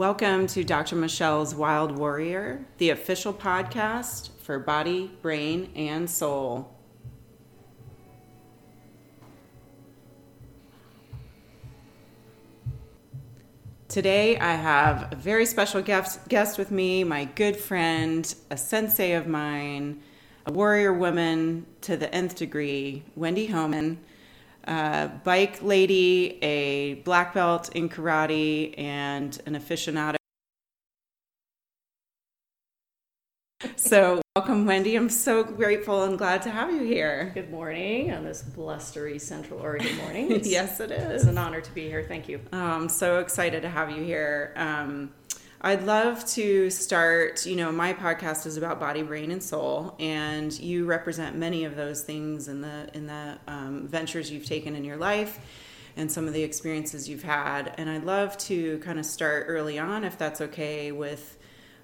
Welcome to Dr. Michelle's Wild Warrior, the official podcast for body, brain, and soul. Today, I have a very special guest, guest with me, my good friend, a sensei of mine, a warrior woman to the nth degree, Wendy Homan, a bike lady, a black belt in karate, and an aficionado. So, welcome, Wendy. I'm so grateful and glad to have you here. Good morning on this blustery Central Oregon morning. Yes, it is. It's an honor to be here. Thank you. Oh, I'm so excited to have you here. Um, I'd love to start. You know, my podcast is about body, brain, and soul, and you represent many of those things in the in the um, ventures you've taken in your life, and some of the experiences you've had. And I'd love to kind of start early on, if that's okay, with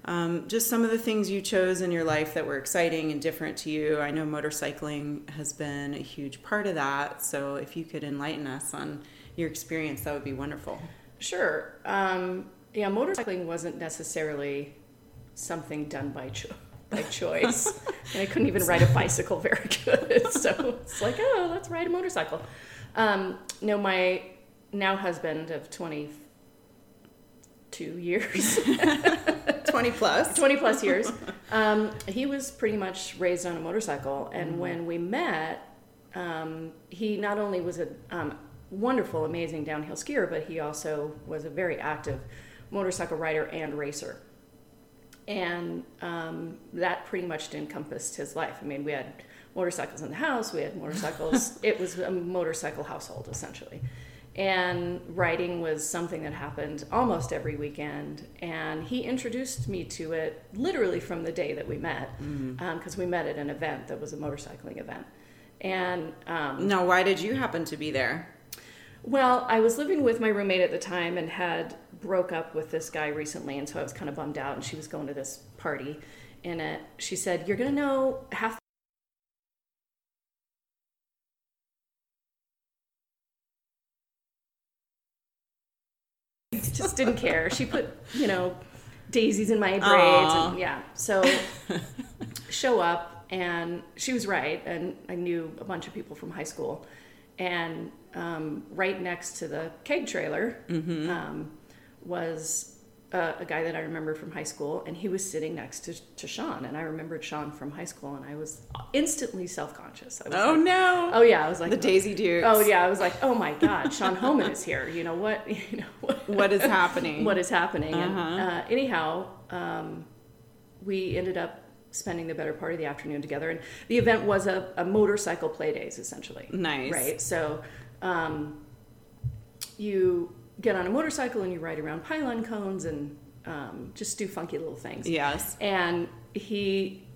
um, just some of the things you chose in your life that were exciting and different to you. I know motorcycling has been a huge part of that. So if you could enlighten us on your experience, that would be wonderful. Sure. Um, yeah, motorcycling wasn't necessarily something done by cho- by choice. and I couldn't even ride a bicycle very good. so it's like, oh, let's ride a motorcycle. Um, no, my now husband of 22 years 20 plus. 20 plus years. Um, he was pretty much raised on a motorcycle. And mm-hmm. when we met, um, he not only was a um, wonderful, amazing downhill skier, but he also was a very active motorcycle rider and racer. And um, that pretty much encompassed his life. I mean, we had motorcycles in the house, we had motorcycles, it was a motorcycle household essentially and writing was something that happened almost every weekend and he introduced me to it literally from the day that we met because mm-hmm. um, we met at an event that was a motorcycling event and um, now why did you happen to be there well i was living with my roommate at the time and had broke up with this guy recently and so i was kind of bummed out and she was going to this party and it, she said you're to know half just didn't care. She put, you know, daisies in my braids and yeah. So show up and she was right and I knew a bunch of people from high school and um, right next to the keg trailer mm-hmm. um, was uh, a guy that I remember from high school, and he was sitting next to, to Sean, and I remembered Sean from high school, and I was instantly self conscious. Oh like, no! Oh yeah, I was like the Daisy Dukes. Oh yeah, I was like, oh my God, Sean Homan is here. You know what? You know what, what is happening? what is happening? Uh-huh. And uh, anyhow, um, we ended up spending the better part of the afternoon together, and the event was a, a motorcycle play days essentially. Nice, right? So. Um, you get on a motorcycle and you ride around pylon cones and um, just do funky little things. Yes. And he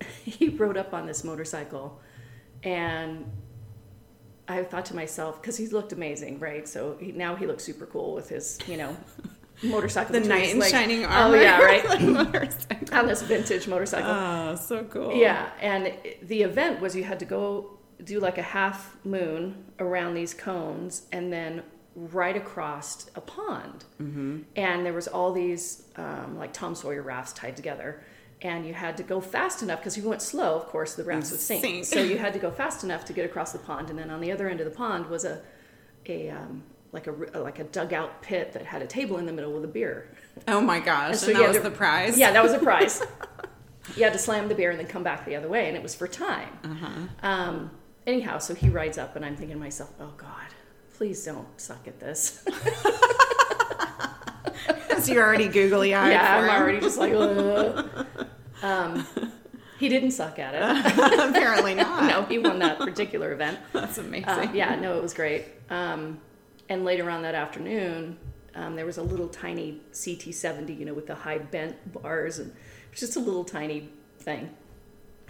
he rode up on this motorcycle, and I thought to myself because he looked amazing, right? So he, now he looks super cool with his you know motorcycle. the knight in shining armor. Oh yeah, right. on this vintage motorcycle. Oh, so cool. Yeah, and the event was you had to go do like a half moon around these cones and then right across a pond. Mm-hmm. And there was all these um, like Tom Sawyer rafts tied together. And you had to go fast enough because if you went slow, of course, the rafts would sink. sink. so you had to go fast enough to get across the pond. And then on the other end of the pond was a, a um, like a like a dugout pit that had a table in the middle with a beer. Oh my gosh! And, so and that was to, the prize. Yeah, that was a prize. you had to slam the beer and then come back the other way, and it was for time. Uh-huh. Um, anyhow, so he rides up, and I'm thinking to myself, "Oh God, please don't suck at this. Because you're already googly eyed. Yeah, I'm him. already just like, um, he didn't suck at it. Apparently not. no, he won that particular event. That's amazing. Uh, yeah, no, it was great. Um, and later on that afternoon, um, there was a little tiny CT70, you know, with the high bent bars, and it was just a little tiny thing.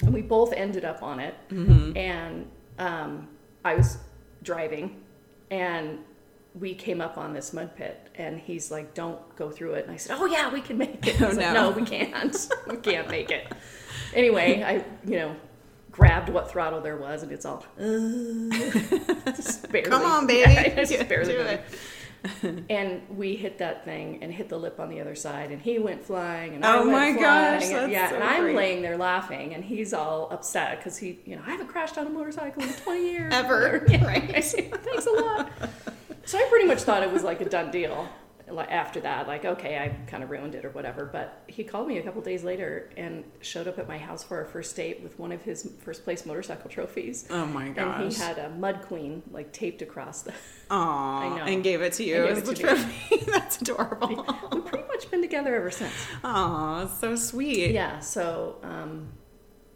And we both ended up on it. Mm-hmm. And um, I was driving, and we came up on this mud pit and he's like don't go through it. And i said oh yeah we can make it. Oh, no. Like, no. We can't. We can't make it. Anyway i you know grabbed what throttle there was and it's all uh, just barely, come on baby. Yeah, just barely and we hit that thing and hit the lip on the other side, and he went flying, and Oh I went my gosh, and, that's yeah, so and I'm great. laying there laughing, and he's all upset because he, you know, I haven't crashed on a motorcycle in 20 years Ever, Yeah, right. Thanks a lot. So I pretty much thought it was like a done deal. Like after that, like okay, I kind of ruined it or whatever. But he called me a couple days later and showed up at my house for our first date with one of his first place motorcycle trophies. Oh my gosh. And he had a mud queen like taped across the. Aw, I know. and gave it to you as the it to me. trophy. That's adorable. We've pretty much been together ever since. Aw, so sweet. Yeah. So um,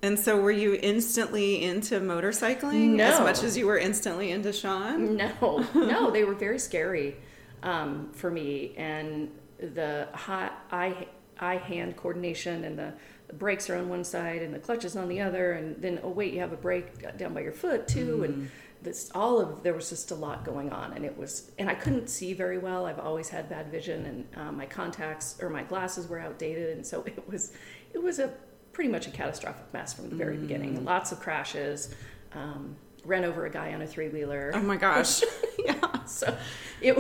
And so, were you instantly into motorcycling as much as you were instantly into Sean? No, no, they were very scary um, for me, and the high, eye eye hand coordination and the, the brakes are on one side and the clutch is on the other, and then oh wait, you have a brake down by your foot too, and this all of there was just a lot going on, and it was and I couldn't see very well. I've always had bad vision, and um, my contacts or my glasses were outdated, and so it was it was a pretty much a catastrophic mess from the very beginning. Lots of crashes. Um, ran over a guy on a three wheeler Oh my gosh. yeah. so it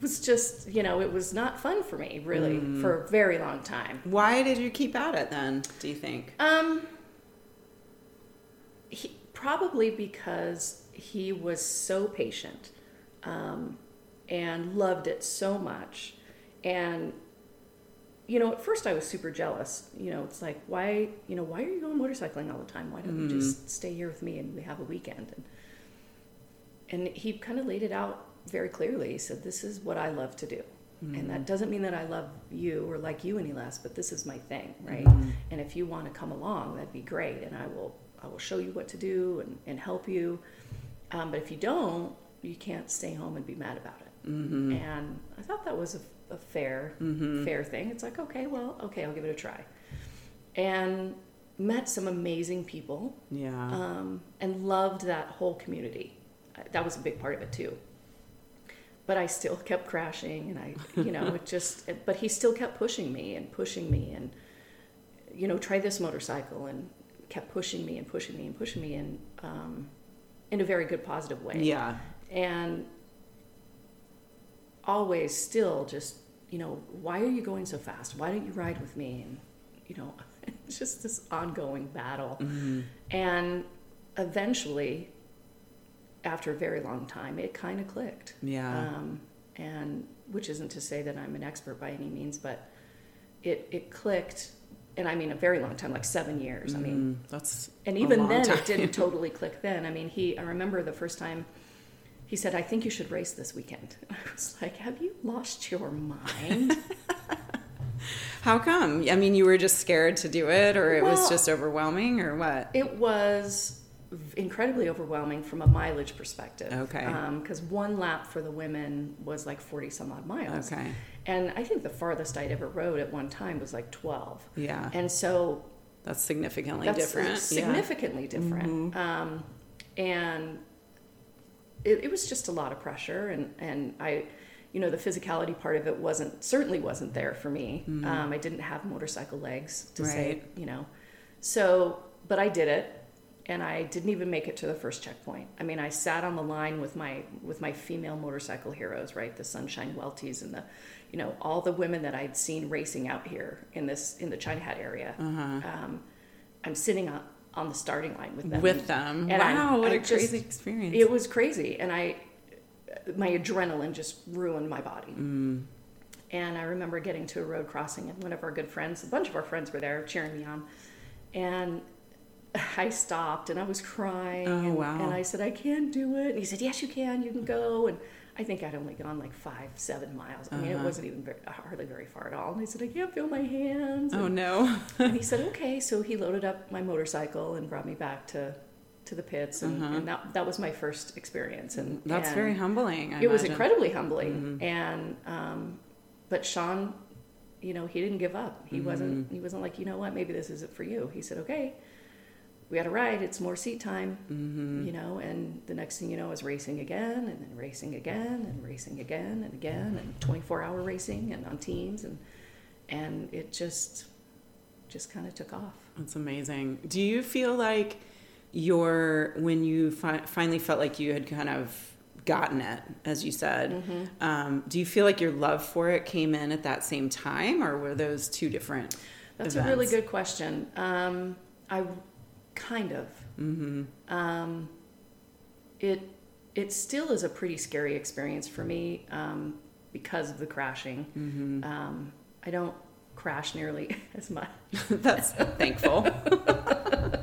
was just you know it was not fun for me really for a very long time Why did you keep at it then, do you think? um he, probably because he was so patient um, and loved it so much and you know at first i was super jealous you know it's like why you know why are you going motorcycling all the time why don't you just stay here with me and we have a weekend and and he kind of laid it out very clearly. He said, "This is what I love to do, and that doesn't mean that I love you or like you any less, but this is my thing, right? And if you want to come along, that'd be great, and I will I will show you what to do and, and help you. Um, but if you don't, you can't stay home and be mad about it. Mm-hmm. And I thought that was a, a fair fair thing. It's like, okay, well, okay, I'll give it a try, and met some amazing people Yeah. um, and loved that whole community. That was a big part of it too. But I still kept crashing, and I, you know, it just. But he still kept pushing me and pushing me, and you know, try this motorcycle, and kept pushing me and pushing me and pushing me, in um, in a very good, positive way. yeah. And always, still, just you know, why are you going so fast? Why don't you ride with me? And you know, it's just this ongoing battle. And eventually, after a very long time, it kind of clicked. Yeah. Um, and which isn't to say that I'm an expert by any means, but it, it clicked. And I mean, a very long time, like seven years. I mean, Mm, that's and even then, time. it didn't totally click then. I mean, he, I remember the first time he said, I think you should race this weekend. I was like, have you lost your mind? How come? I mean, you were just scared to do it, or it was just overwhelming, or what? It was incredibly overwhelming from a mileage perspective. Okay. Because one lap for the women was like 40 some odd miles. Okay. And I think the farthest I'd ever rode at one time was like 12. Yeah. And so That's significantly that's different. Yeah. Mm-hmm. significantly different. Um, and it, it was just a lot of pressure. And, and I, you know, the physicality part of it wasn't, certainly wasn't there for me. Um, I didn't have motorcycle legs to say, Mm-hmm. You know. So, but I did it. And I didn't even make it to the first checkpoint. I mean, I sat on the line with my with my female motorcycle heroes, right? The Sunshine Welties and the, you know, all the women that I'd seen racing out here in this in the China Hat area. Um, I'm sitting on, on the starting line with them. With them. And I- wow, what I a just- crazy experience. It was crazy, and I, my adrenaline just ruined my body. Mm. And I remember getting to a road crossing, and one of our good friends, a bunch of our friends were there cheering me on, and I stopped and I was crying. Oh, and, wow. and I said, I can't do it. And he said, Yes, you can. You can go. And I think I'd only gone like five, seven miles. I mean, it Uh-huh. wasn't even very, hardly very far at all. And I said, I can't feel my hands. oh And- no. and he said, "Okay." So he loaded up my motorcycle and brought me back to to the pits, and, and that that was my first experience. And Uh-huh. That's and very humbling. I It was imagine. Mm-hmm. incredibly humbling, and um, but Sean, you know, he didn't give up. He wasn't Mm-hmm. he wasn't like, you know what, maybe this isn't for you. He said, "Okay." We had a ride. It's more seat time, Mm-hmm. you know. And the next thing you know, is racing again, and then racing again, and racing again, and again, and twenty-four hour racing, and on teams, and and it just just kind of took off. That's amazing. Do you feel like your when you fi- finally felt like you had kind of gotten it, as you said. Mm-hmm. Um, do you feel like your love for it came in at that same time, or were those two different? That's events? a really good question. Um, I kind of. Mm-hmm. Um, it it still is a pretty scary experience for me um, because of the crashing. Mm-hmm. Um, I don't crash nearly as much. That's thankful.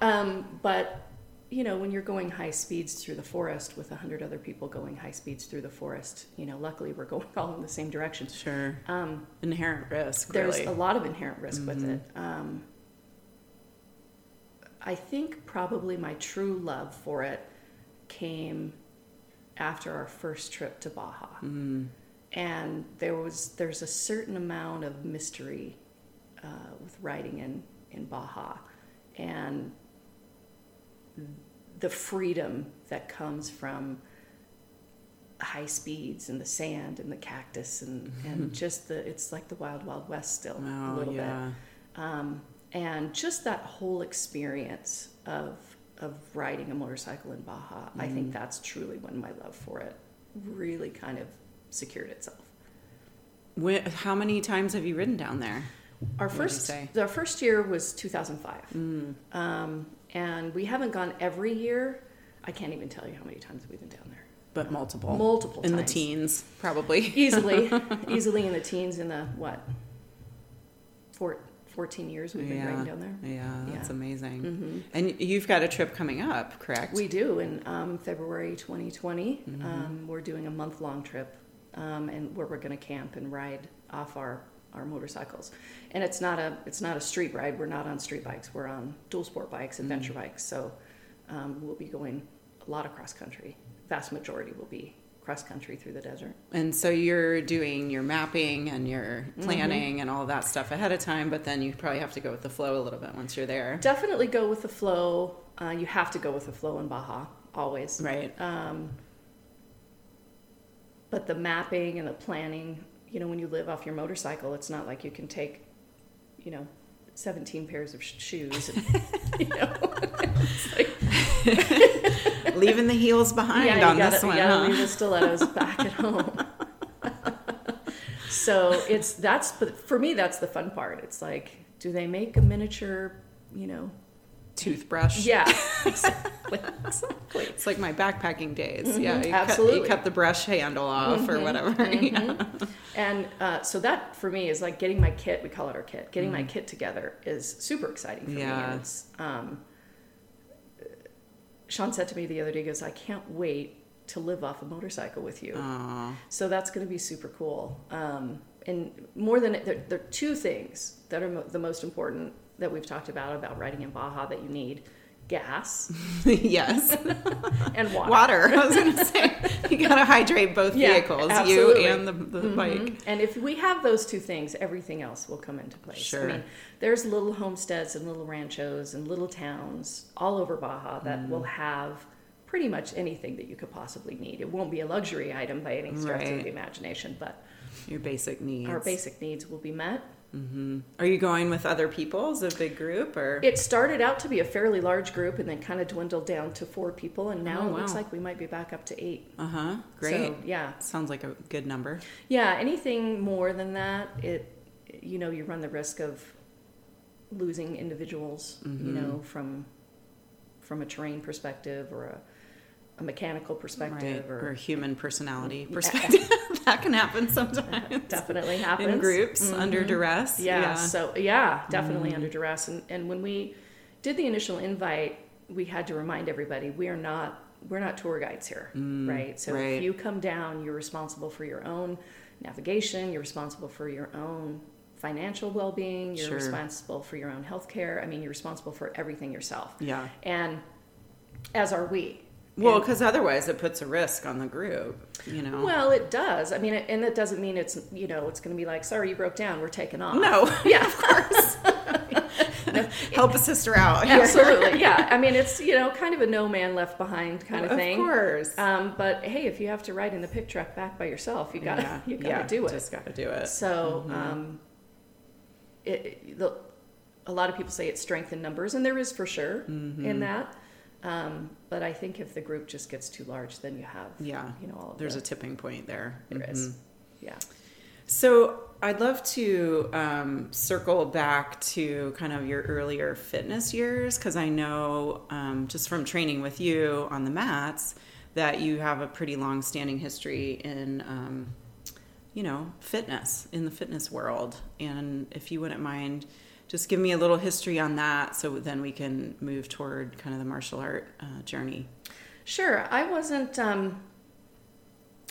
Um, but you know, when you're going high speeds through the forest with a hundred other people going high speeds through the forest, you know, luckily we're going all in the same direction. Sure. Um, Inherent risk. there's really. a lot of inherent risk with Mhm. it. Um, I think probably my true love for it came after our first trip to Baja, Mm. and there was there's a certain amount of mystery uh, with riding in in Baja, and the freedom that comes from high speeds and the sand and the cactus and, and just the it's like the wild wild west still a. Oh little yeah. bit um, and just that whole experience of of riding a motorcycle in Baja I Mm. think that's truly when my love for it really kind of secured itself When, how many times have you ridden down there? our What did you first our first year was 2005 Mm. um, and we haven't gone every year I can't even tell you how many times we've been down there But multiple. multiple in the teens, probably. easily easily in the teens in the what four, 14 years we've been Yeah. riding down there Yeah, that's Yeah. amazing. hmm And you've got a trip coming up, correct? we do in um, february 2020 Mhm. um, we're doing a month long trip um, and where we're going to camp and ride off our our motorcycles and it's not a it's not a street ride we're not on street bikes we're on dual sport bikes adventure bikes so um, we'll be going a lot of cross country vast majority will be cross country through the desert And so you're doing your mapping and your Mm-hmm. planning and all that stuff ahead of time, but then you probably have to go with the flow a little bit once you're there. Definitely go with the flow. Uh, you have to go with the flow in Baja always. Right. Um, but the mapping and the planning, you know, when you live off your motorcycle, it's not like you can take, you know, 17 pairs of sh- shoes. And, you know, Leaving the heels behind yeah, on gotta, this one. gotta huh? leave the stilettos back at home. so it's that's for me that's the fun part. It's like, do they make a miniature, you know? Toothbrush. Yeah, exactly. exactly. It's like my backpacking days. Mhm, Yeah. You Cut, absolutely. you cut the brush handle off or Mhm, whatever. Yeah. mhm. And uh, so that for me is like getting my kit. We call it our kit. Getting my Mm. kit together is super exciting for me. Yeah. And it's, um, Sean said to me the other day, he goes, "I can't wait to live off a motorcycle with you." Aw. So that's going to be super cool. Um, and more than there, there are two things that are mo- the most important that we've talked about about riding in Baja that you need: gas yes. and water. Water. I was going to say, you got to hydrate both Yeah, vehicles, absolutely. you and the, the Mhm. bike. And if we have those two things, everything else will come into place. Sure. I mean, there's little homesteads and little ranchos and little towns all over Baja that Mm. will have pretty much anything that you could possibly need. It won't be a luxury item by any stretch of the imagination, but Your basic needs. our basic needs will be met. Hmm Are you going with other people as a big group or? It started out to be a fairly large group and then kind of dwindled down to four people, and now Oh, it looks like we might be back up to eight. Uh huh. Great. So, yeah, Sounds like a good number. Yeah, anything more than that, it you know, you run the risk of losing individuals, you Mhm. know, from from a terrain perspective or a, a mechanical perspective right. or, or human personality Yeah. perspective. that can happen sometimes. definitely happens In groups Mhm. under duress. Yeah, so yeah, definitely Mhm. under duress. And and when we did the initial invite, we had to remind everybody we are not we're not tour guides here, Mm, right? So right. if you come down, you're responsible for your own navigation. You're responsible for your own financial well-being. You're Sure. responsible for your own health care. I mean, you're responsible for everything yourself. Yeah. And as are we. Well, because otherwise it puts a risk on the group, you know. well, it does. I mean, and that doesn't mean it's you know it's going to be like, sorry, you broke down. We're taking off. no, Yeah, of course. help a sister out. Absolutely, yeah. I mean, it's you know kind of a no man left behind kind of thing. Of course. Um, but hey, if you have to ride in the pick truck back by yourself, you gotta yeah. you gotta yeah, do it. Just gotta do it. So, Mhm. um, it, the, a lot of people say it's strength in numbers, and there is for sure Mhm. in that. Um, but I think if the group just gets too large, then you have Yeah. you know all of There's the, a tipping point there. there is. Mhm. yeah. So I'd love to um, circle back to kind of your earlier fitness years because I know um, just from training with you on the mats that you have a pretty long standing history in, um, you know, fitness in the fitness world. And if you wouldn't mind, just give me a little history on that so then we can move toward kind of the martial art uh, journey. Sure, I wasn't. Um,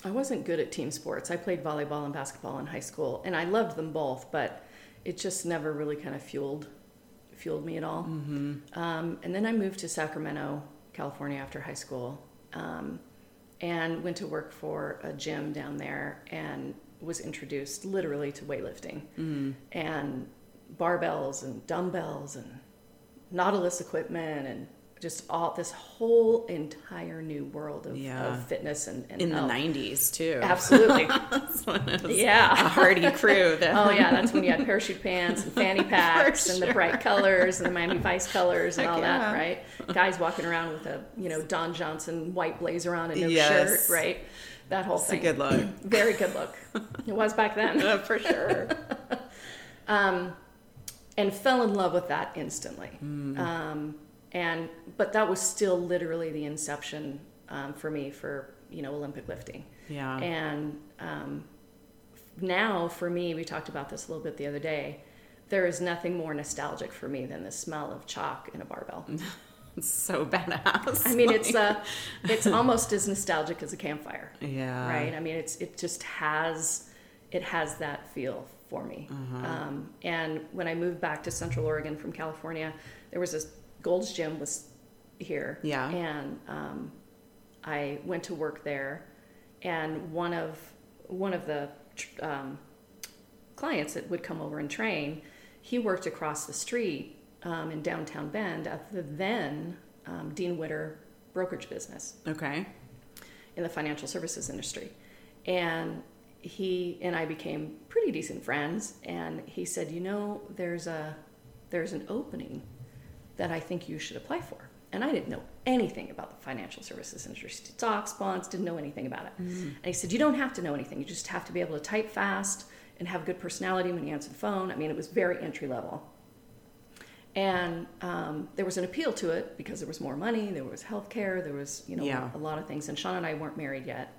I wasn't good at team sports. I played volleyball and basketball in high school, and I loved them both, but it just never really kind of fueled fueled me at all. Mm-hmm. Um, and then I moved to Sacramento, California, after high school, um, and went to work for a gym down there, and was introduced literally to weightlifting and barbells and dumbbells and Nautilus equipment and just all this whole entire new world of, Yeah. of fitness and, and In the 90s, too. Absolutely. That's when it was Yeah. a hardy crew. That Oh yeah, that's when you had parachute pants and fanny packs and the bright colors and the Miami Vice colors and Heck all that, right? Guys walking around with a you know Don Johnson white blazer on and no Yes. shirt, right? That whole It's a good look. Very good look. It was back then. Uh, for sure. um, and fell in love with that instantly. Mm. Um, and but that was still literally the inception um, for me for you know Olympic lifting. Yeah. And um, now for me, we talked about this a little bit the other day. There is nothing more nostalgic for me than the smell of chalk in a barbell. It's so badass. I mean, it's uh, it's almost as nostalgic as a campfire, yeah. right? I mean, it's it just has it has that feel for me. Uh-huh. Um, and when I moved back to Central Oregon from California, there was this Gold's Gym was here, Yeah. and um, I went to work there, and one of one of the um, clients that would come over and train, he worked across the street um, in downtown Bend at the then um, Dean Witter brokerage business Okay. in the financial services industry. And he and I became pretty decent friends. And he said, "You know, there's a there's an opening that I think you should apply for." And I didn't know anything about the financial services industry, stocks, bonds, didn't know anything about it. And he said, "You don't have to know anything. You just have to be able to type fast and have a good personality when you answer the phone." I mean, it was very entry level. And um, there was an appeal to it because there was more money, there was health care, there was, you know, Yeah. a lot of things. And Sean and I weren't married yet.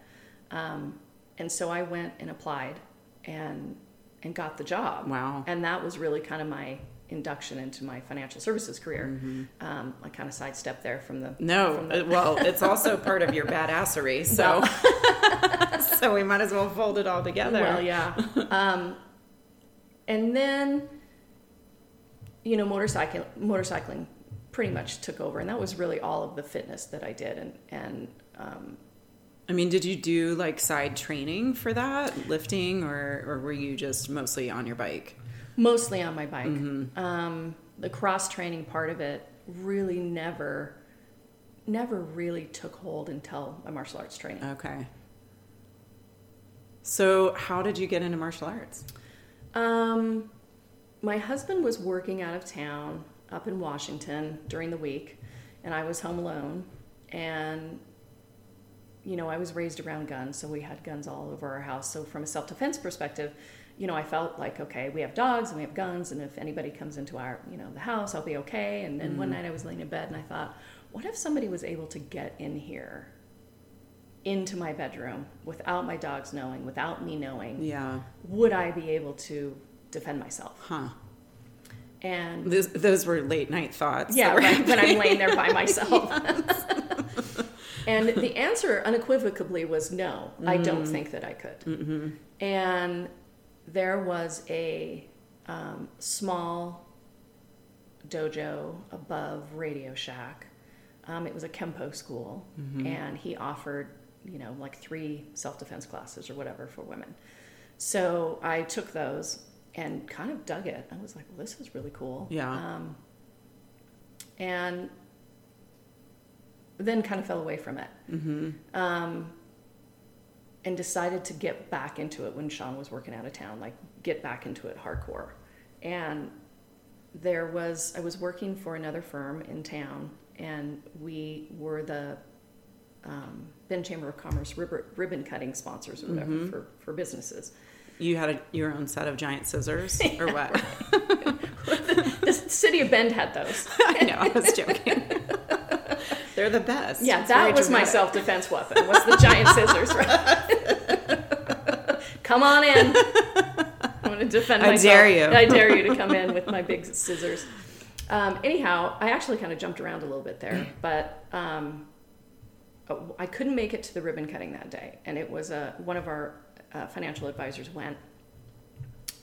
Um, and so I went and applied and, and got the job. Wow. And that was really kind of my induction into my financial services career. Um, I kind of sidestepped there from the. Mm-hmm. No, from the- uh, well, it's also part of your badassery, so so we might as well fold it all together. Well, yeah. um, and then, you know, motorcycle motorcycling pretty much took over, and that was really all of the fitness that I did. And and um, I mean, did you do like side training for that, lifting, or or were you just mostly on your bike? mostly on my bike. Um, the cross training part of it really never, never really took hold until my martial arts training. Okay. So, how did you get into martial arts? Um, my husband was working out of town up in Washington during the week, and I was home alone. And, you know, I was raised around guns, so we had guns all over our house. So, from a self defense perspective, you know, I felt like, okay, we have dogs and we have guns, and if anybody comes into our, you know, the house, I'll be okay. And then one mm. night I was laying in bed and I thought, what if somebody was able to get in here, into my bedroom, without my dogs knowing, without me knowing? Yeah. would I be able to defend myself? Huh. And Those, those were late night thoughts. yeah, right, when I'm laying there by myself. And the answer unequivocally was no, I don't think that I could. And there was a um, small dojo above Radio Shack. Um, it was a Kempo school, and he offered, you know, like three self defense classes or whatever for women. So I took those and kind of dug it. I was like, well, this is really cool. Yeah. Um, and then kind of fell away from it. Mm-hmm. Um, and decided to get back into it when Sean was working out of town, like get back into it hardcore. And there was, I was working for another firm in town, and we were the um, Bend Chamber of Commerce ribbon, ribbon cutting sponsors or whatever Mm-hmm. for, for businesses. You had a, your own set of giant scissors, or what? The city of Bend had those. I know, I was joking. They're the best. Yeah, It's that was my self defense weapon. Was the giant scissors, right? come on in. I'm going to defend myself. I dare you. I dare you to come in with my big scissors. Um, anyhow, I actually kind of jumped around a little bit there, but um, oh, I couldn't make it to the ribbon cutting that day, and it was uh, one of our uh, financial advisors went,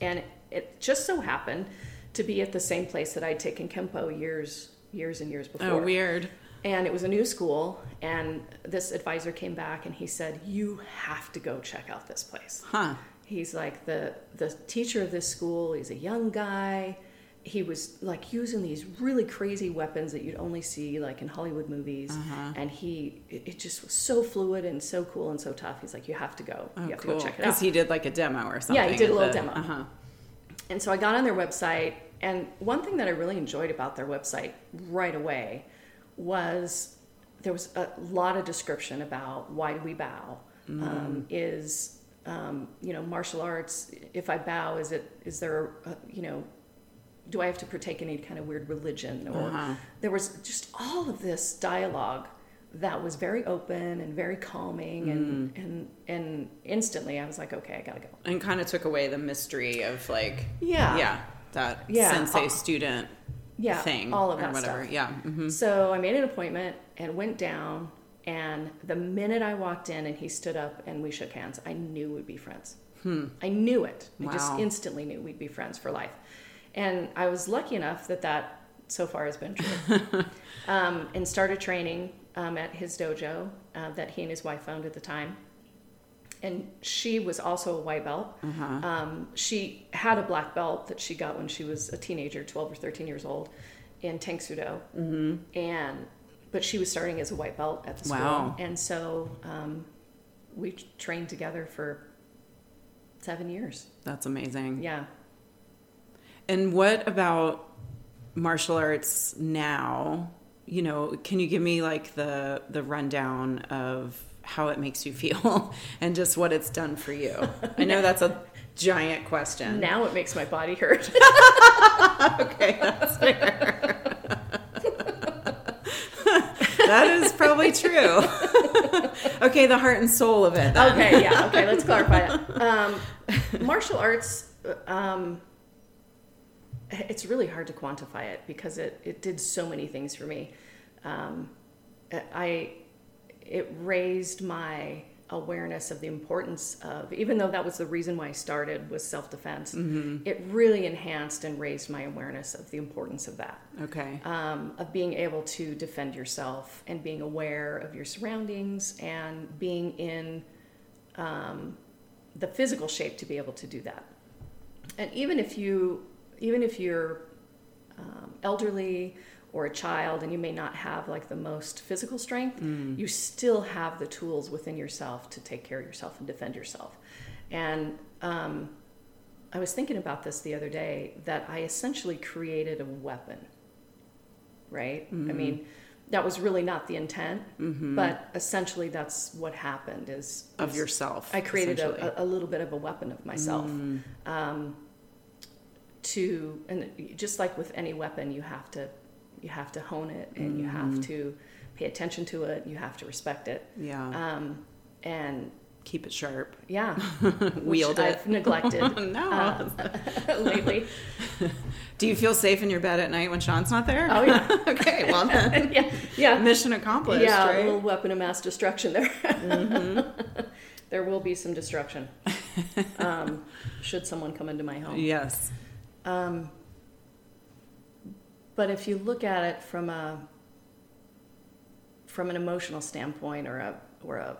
and it just so happened to be at the same place that I'd taken Kempo years, years and years before Oh, weird. And it was a new school and this advisor came back and he said you have to go check out this place Huh. he's like the the teacher of this school he's a young guy he was like using these really crazy weapons that you'd only see like in hollywood movies Uh-huh. and he it it just was so fluid and so cool and so tough he's like you have to go you Oh, have to go check it out Because he did like a demo or something. Yeah, he did a little the- demo. Uh-huh. and so I got on their website, and one thing that I really enjoyed about their website right away was there was a lot of description about why do we bow? Um, is um, you know martial arts? If I bow, is it is there a, you know do I have to partake in any kind of weird religion? Or Uh-huh. there was just all of this dialogue that was very open and very calming, and and and instantly I was like, okay, I gotta go. And kind of took away the mystery of like, Yeah. yeah, that Yeah. sensei Uh, student Yeah, thing all of or that whatever. stuff. Yeah. hmm So I made an appointment and went down. And the minute I walked in and he stood up and we shook hands, I knew we'd be friends. I knew it. I just instantly knew we'd be friends for life. And I was lucky enough that that so far has been true. um, and started training um, at his dojo uh, that he and his wife owned at the time. And she was also a white belt. Um, she had a black belt that she got when she was a teenager, 12 or 13 years old, in Tang Soo Do. Mm-hmm. And but she was starting as a white belt at the school. Wow. And so um, we trained together for seven years. That's amazing. Yeah. And what about martial arts now? You know, can you give me like the the rundown of how it makes you feel and just what it's done for you? I know that's a giant question. Now it makes my body hurt. Okay, that's fair. that is probably true. okay, the heart and soul of it. then. okay, yeah, okay, let's clarify that. Um, martial arts, um, it's really hard to quantify it because it, it did so many things for me. Um, I, it raised my awareness of the importance of, even though that was the reason why I started was self-defense, it really enhanced and raised my awareness of the importance of that Okay. um, of being able to defend yourself and being aware of your surroundings and being in um, the physical shape to be able to do that. And even if you, even if you're um, elderly or a child and you may not have like the most physical strength, you still have the tools within yourself to take care of yourself and defend yourself. And um, I was thinking about this the other day that I essentially created a weapon, right? I mean, that was really not the intent, but essentially that's what happened. Is of yourself. I created a, a, a little bit of a weapon of myself. Um, to and just like with any weapon, you have to you have to hone it and you have to pay attention to it. You have to respect it. yeah. Um, and Keep it sharp. yeah, Wield it. I've neglected no. uh, lately. Do you feel safe in your bed at night when Sean's not there? Oh yeah, okay. Well then, yeah, yeah. mission accomplished. yeah, right? a little weapon of mass destruction there. there will be some destruction um, should someone come into my home. Yes. Um, but if you look at it from a from an emotional standpoint or a or a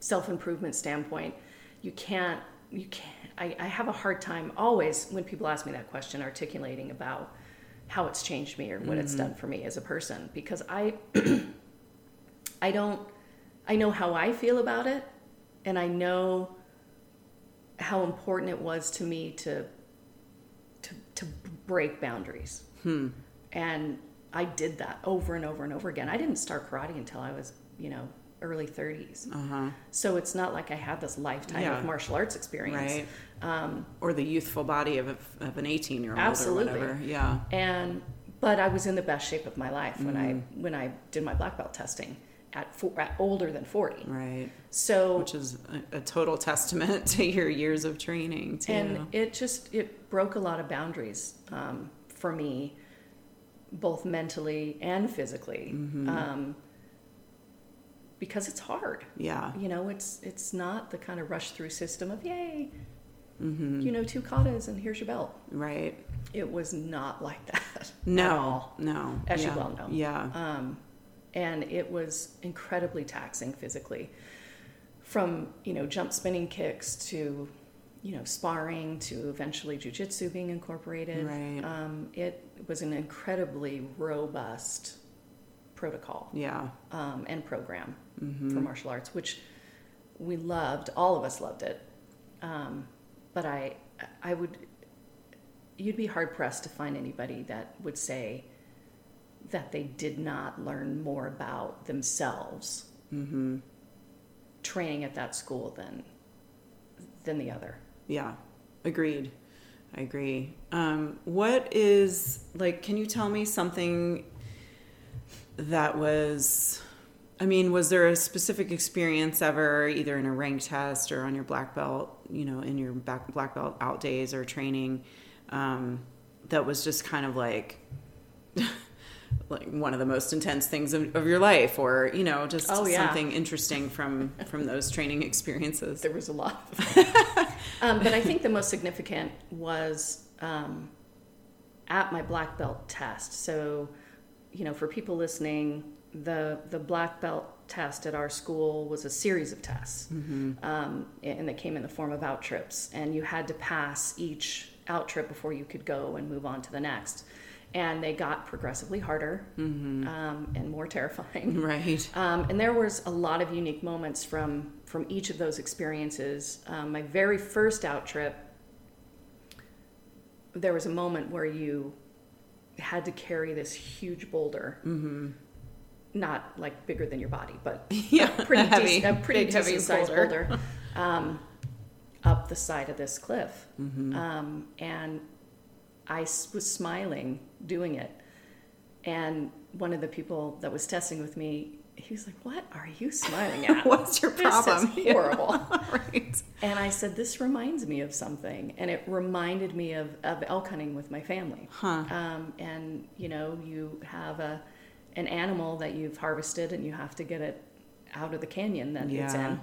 self improvement standpoint, you can't you can't. I, I have a hard time always when people ask me that question articulating about how it's changed me or what it's mm-hmm. done for me as a person because I I don't I know how I feel about it and I know how important it was to me to break boundaries Hmm. and I did that over and over and over again. I didn't start karate until I was, you know, early 30s. Uh-huh. So it's not like I had this lifetime Yeah. of martial arts experience. Right. Um, Or the youthful body of, a, of an 18 year old or Absolutely. whatever. Yeah. and but I was in the best shape of my life when I Mm-hmm. when I did my black belt testing at, four, at older than 40. Right. So Which is a, a total testament to your years of training, too. and it just it broke a lot of boundaries um, for me both mentally and physically Mm-hmm. um, because it's hard yeah. you know it's it's not the kind of rush through system of yay Mm-hmm. you know two katas and here's your belt Right. it was not like that at No. No. As you well know. Yeah. um, and it was incredibly taxing physically from you know jump spinning kicks to you know sparring to eventually jujitsu being incorporated Right. um, it was an incredibly robust protocol yeah. um, and program Mm-hmm. for martial arts which we loved all of us loved it um, but i i would you'd be hard pressed to find anybody that would say that they did not learn more about themselves Mm-hmm. training at that school than than the other. Yeah, agreed. I agree. Um, what is like? Can you tell me something that was? I mean, was there a specific experience ever, either in a rank test or on your black belt, you know, in your back black belt out days or training, um, that was just kind of like, like one of the most intense things of, of your life, or you know, just Oh, yeah. something interesting from from those training experiences. There was a lot. Of um, but I think the most significant was um, at my black belt test. So, you know, for people listening, the the black belt test at our school was a series of tests, um, and they came in the form of out trips, and you had to pass each out trip before you could go and move on to the next. And they got progressively harder um, and more terrifying. Right. Um, and there was a lot of unique moments from from each of those experiences. Um, my very first out trip, there was a moment where you had to carry this huge boulder, mm-hmm. not like bigger than your body, but Yeah, a pretty heavy, dec- a pretty big, heavy decent sized boulder. boulder, um, up the side of this cliff, Mm-hmm. um, and I was smiling doing it. And one of the people that was testing with me, he was like, "What are you smiling at? What's your This problem? is horrible." right. And I said, This reminds me of something. And it reminded me of, of elk hunting with my family. Huh. Um, and, you know, you have a, an animal that you've harvested and you have to get it out of the canyon that it's in.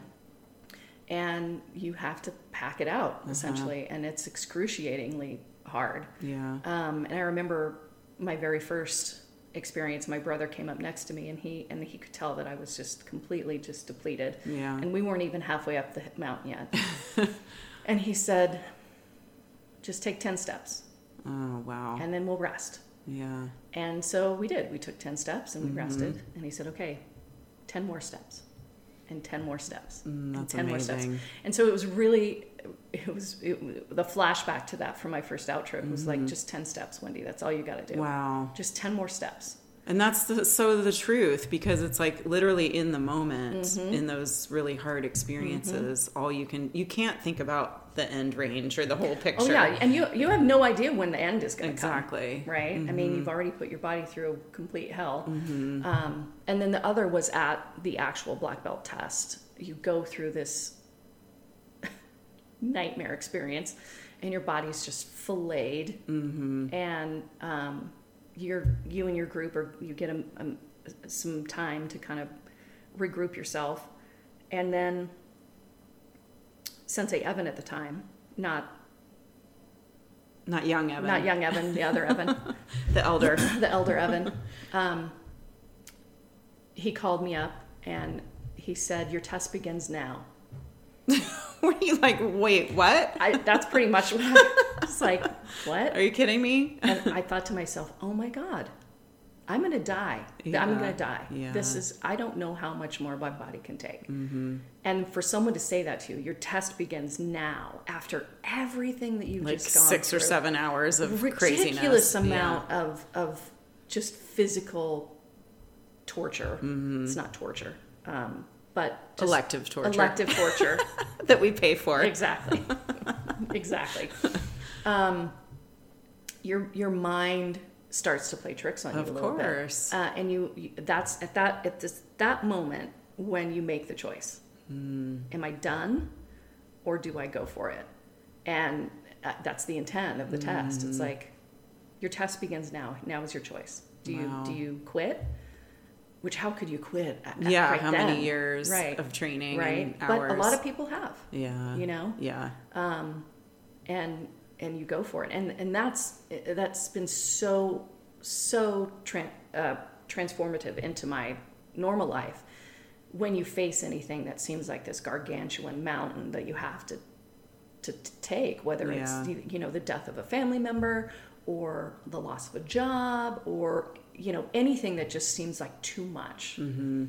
And you have to pack it out, Uh-huh. essentially. And it's excruciatingly hard. Yeah. Um, and I remember my very first experience. My brother came up next to me, and he and he could tell that I was just completely just depleted. Yeah. And we weren't even halfway up the mountain yet. and he said, "Just take ten steps, Oh wow. and then we'll rest." Yeah. And so we did. We took ten steps, and we Mm-hmm. rested. And he said, "Okay, ten more steps." And ten more steps, Mm, and that's ten more steps, and so it was really, it was it, the flashback to that from my first out trip was like just ten steps, Wendy. That's all you got to do. Mm-hmm. Wow. Just 10 more steps. And that's the, so the truth because it's like literally in the moment Mm-hmm. in those really hard experiences all you can you can't think about the end range or the whole picture. Oh, yeah. And you, you have no idea when the end is going to come Exactly. come. Right? I mean, Mm-hmm. you've already put your body through complete hell. Um, and then the other was at the actual black belt test. You go through this nightmare experience, and your body's just filleted. Mm-hmm. And um, you're, you and your group, or you get a, a, some time to kind of regroup yourself. And then Sensei Evan at the time, not Not young Evan. not young Evan, the other Evan, The elder. the elder Evan. Um, he called me up and he said, "Your test begins now." Were you like, wait, what? I, that's pretty much what I was like. What? Are you kidding me? And I thought to myself, "Oh my God, I'm going to die. I'm going to die. yeah. This is. I don't know how much more my body can take." Mm-hmm. And for someone to say that to you, your test begins now after everything that you've Like just gone six or seven hours of ridiculous amount of of just physical torture. It's not torture, um, but Elective torture. Elective torture. that we pay for. exactly. exactly. Um, your your mind starts to play tricks on Of you a little course. bit, uh, and you, you that's at that at this that moment when you make the choice. Hmm. Am I done, or do I go for it? And uh, that's the intent of the test. Hmm. It's like your test begins now. Now is your choice. Do you do you quit? Which how could you quit? at- Yeah, right how then? many years right. of training right? and But a lot of people have yeah. you know Yeah. um, and and you go for it and and that's that's been so so tran- uh, transformative into my normal life when you face anything that seems like this gargantuan mountain that you have to to, to take whether Yeah. it's you know the death of a family member or the loss of a job or you know anything that just seems like too much Mm-hmm.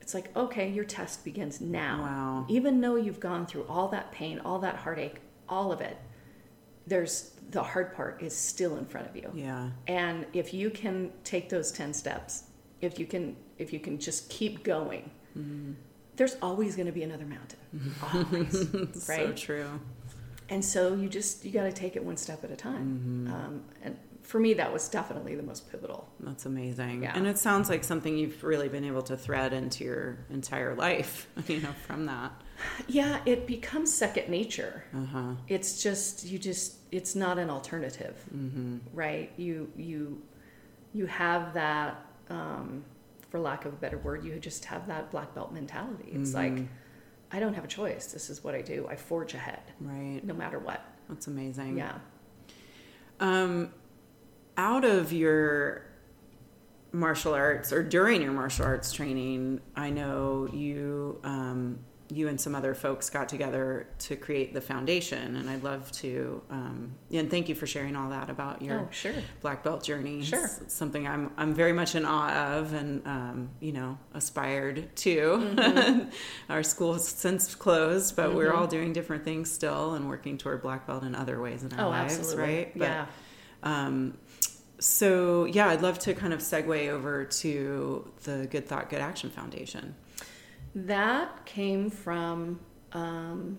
it's like okay your test begins now Wow. even though you've gone through all that pain all that heartache all of it there's the hard part is still in front of you Yeah. and if you can take those 10 steps if you can if you can just keep going Mm-hmm. there's always going to be another mountain always So right true. and so you just you got to take it one step at a time Mm-hmm. um, and for me that was definitely the most pivotal That's amazing. Yeah. And it sounds like something you've really been able to thread into your entire life, you know, from that. yeah it becomes second nature Uh-huh. it's just you just it's not an alternative Mm-hmm. right you you you have that um, for lack of a better word you just have that black belt mentality it's like Mhm. i don't have a choice this is what i do i forge ahead Right. no matter what That's amazing. yeah Um, out of your martial arts or during your martial arts training, I know you um, you and some other folks got together to create the foundation, and I'd love to. Um, and thank you for sharing all that about your oh sure black belt journey. Sure. It's something I'm I'm very much in awe of, and um, you know aspired to. Mm-hmm. Our school has since closed, but we're Mhm. all doing different things still, and working toward black belt in other ways in our oh lives, absolutely right? But, yeah um, so yeah, I'd love to kind of segue over to the Good Thought, Good Action Foundation. that came from um,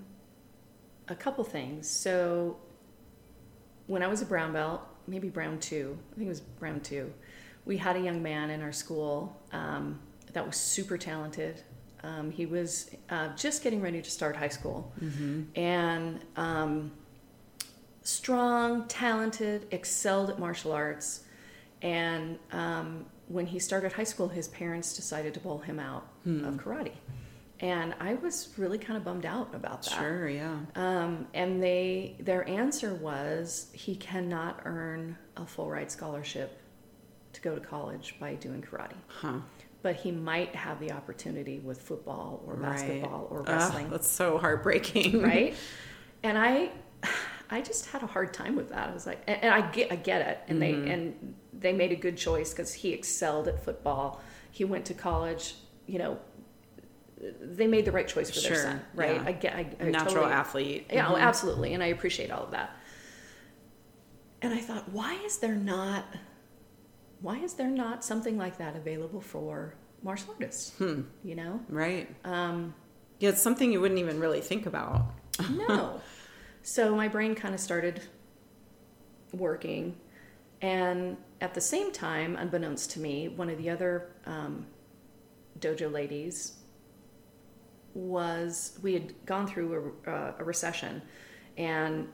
a couple things so when i was a brown belt maybe brown two i think it was brown two we had a young man in our school um, that was super talented um, he was uh, just getting ready to start high school Mm-hmm. and um, strong, talented, excelled at martial arts. And um, when he started high school, his parents decided to pull him out Hmm. of karate. And I was really kind of bummed out about that. Sure, yeah. Um, and they their answer was he cannot earn a full ride scholarship to go to college by doing karate, Huh. but he might have the opportunity with football or Right. basketball or Ugh, wrestling that's so heartbreaking. right? And I, I just had a hard time with that. I was like, and, and I get, I get it, and Mm-hmm. they and they made a good choice because he excelled at football. He went to college. You know, they made the right choice for their son, right? yeah. I get, I, I Natural totally, athlete. yeah, oh, Mhm. absolutely, and I appreciate all of that. And I thought, why is there not, why is there not something like that available for martial artists? Hmm. You know, Right. um, Yeah, it's something you wouldn't even really think about. no. So my brain kind of started working. And at the same time, unbeknownst to me, one of the other um, dojo ladies was, we had gone through a, uh, a recession and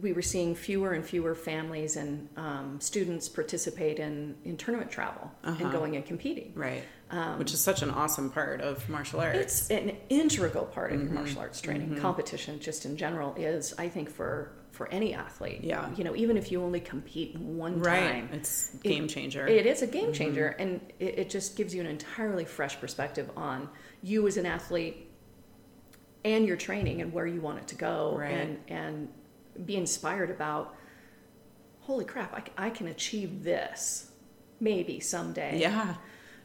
we were seeing fewer and fewer families and um, students participate in, in tournament travel Uh-huh. and going and competing. Right. Um, Which is such an awesome part of martial arts. it's an integral part of Mhm. your martial arts training. Competition, just in general, is I think for for any athlete. Yeah. You know, even if you only compete one right. time, It's game changer. it is a game changer, and it, it just gives you an entirely fresh perspective on you as an athlete and your training and where you want it to go, Right. and and be inspired about. Holy crap! I, I can achieve this, maybe someday. yeah.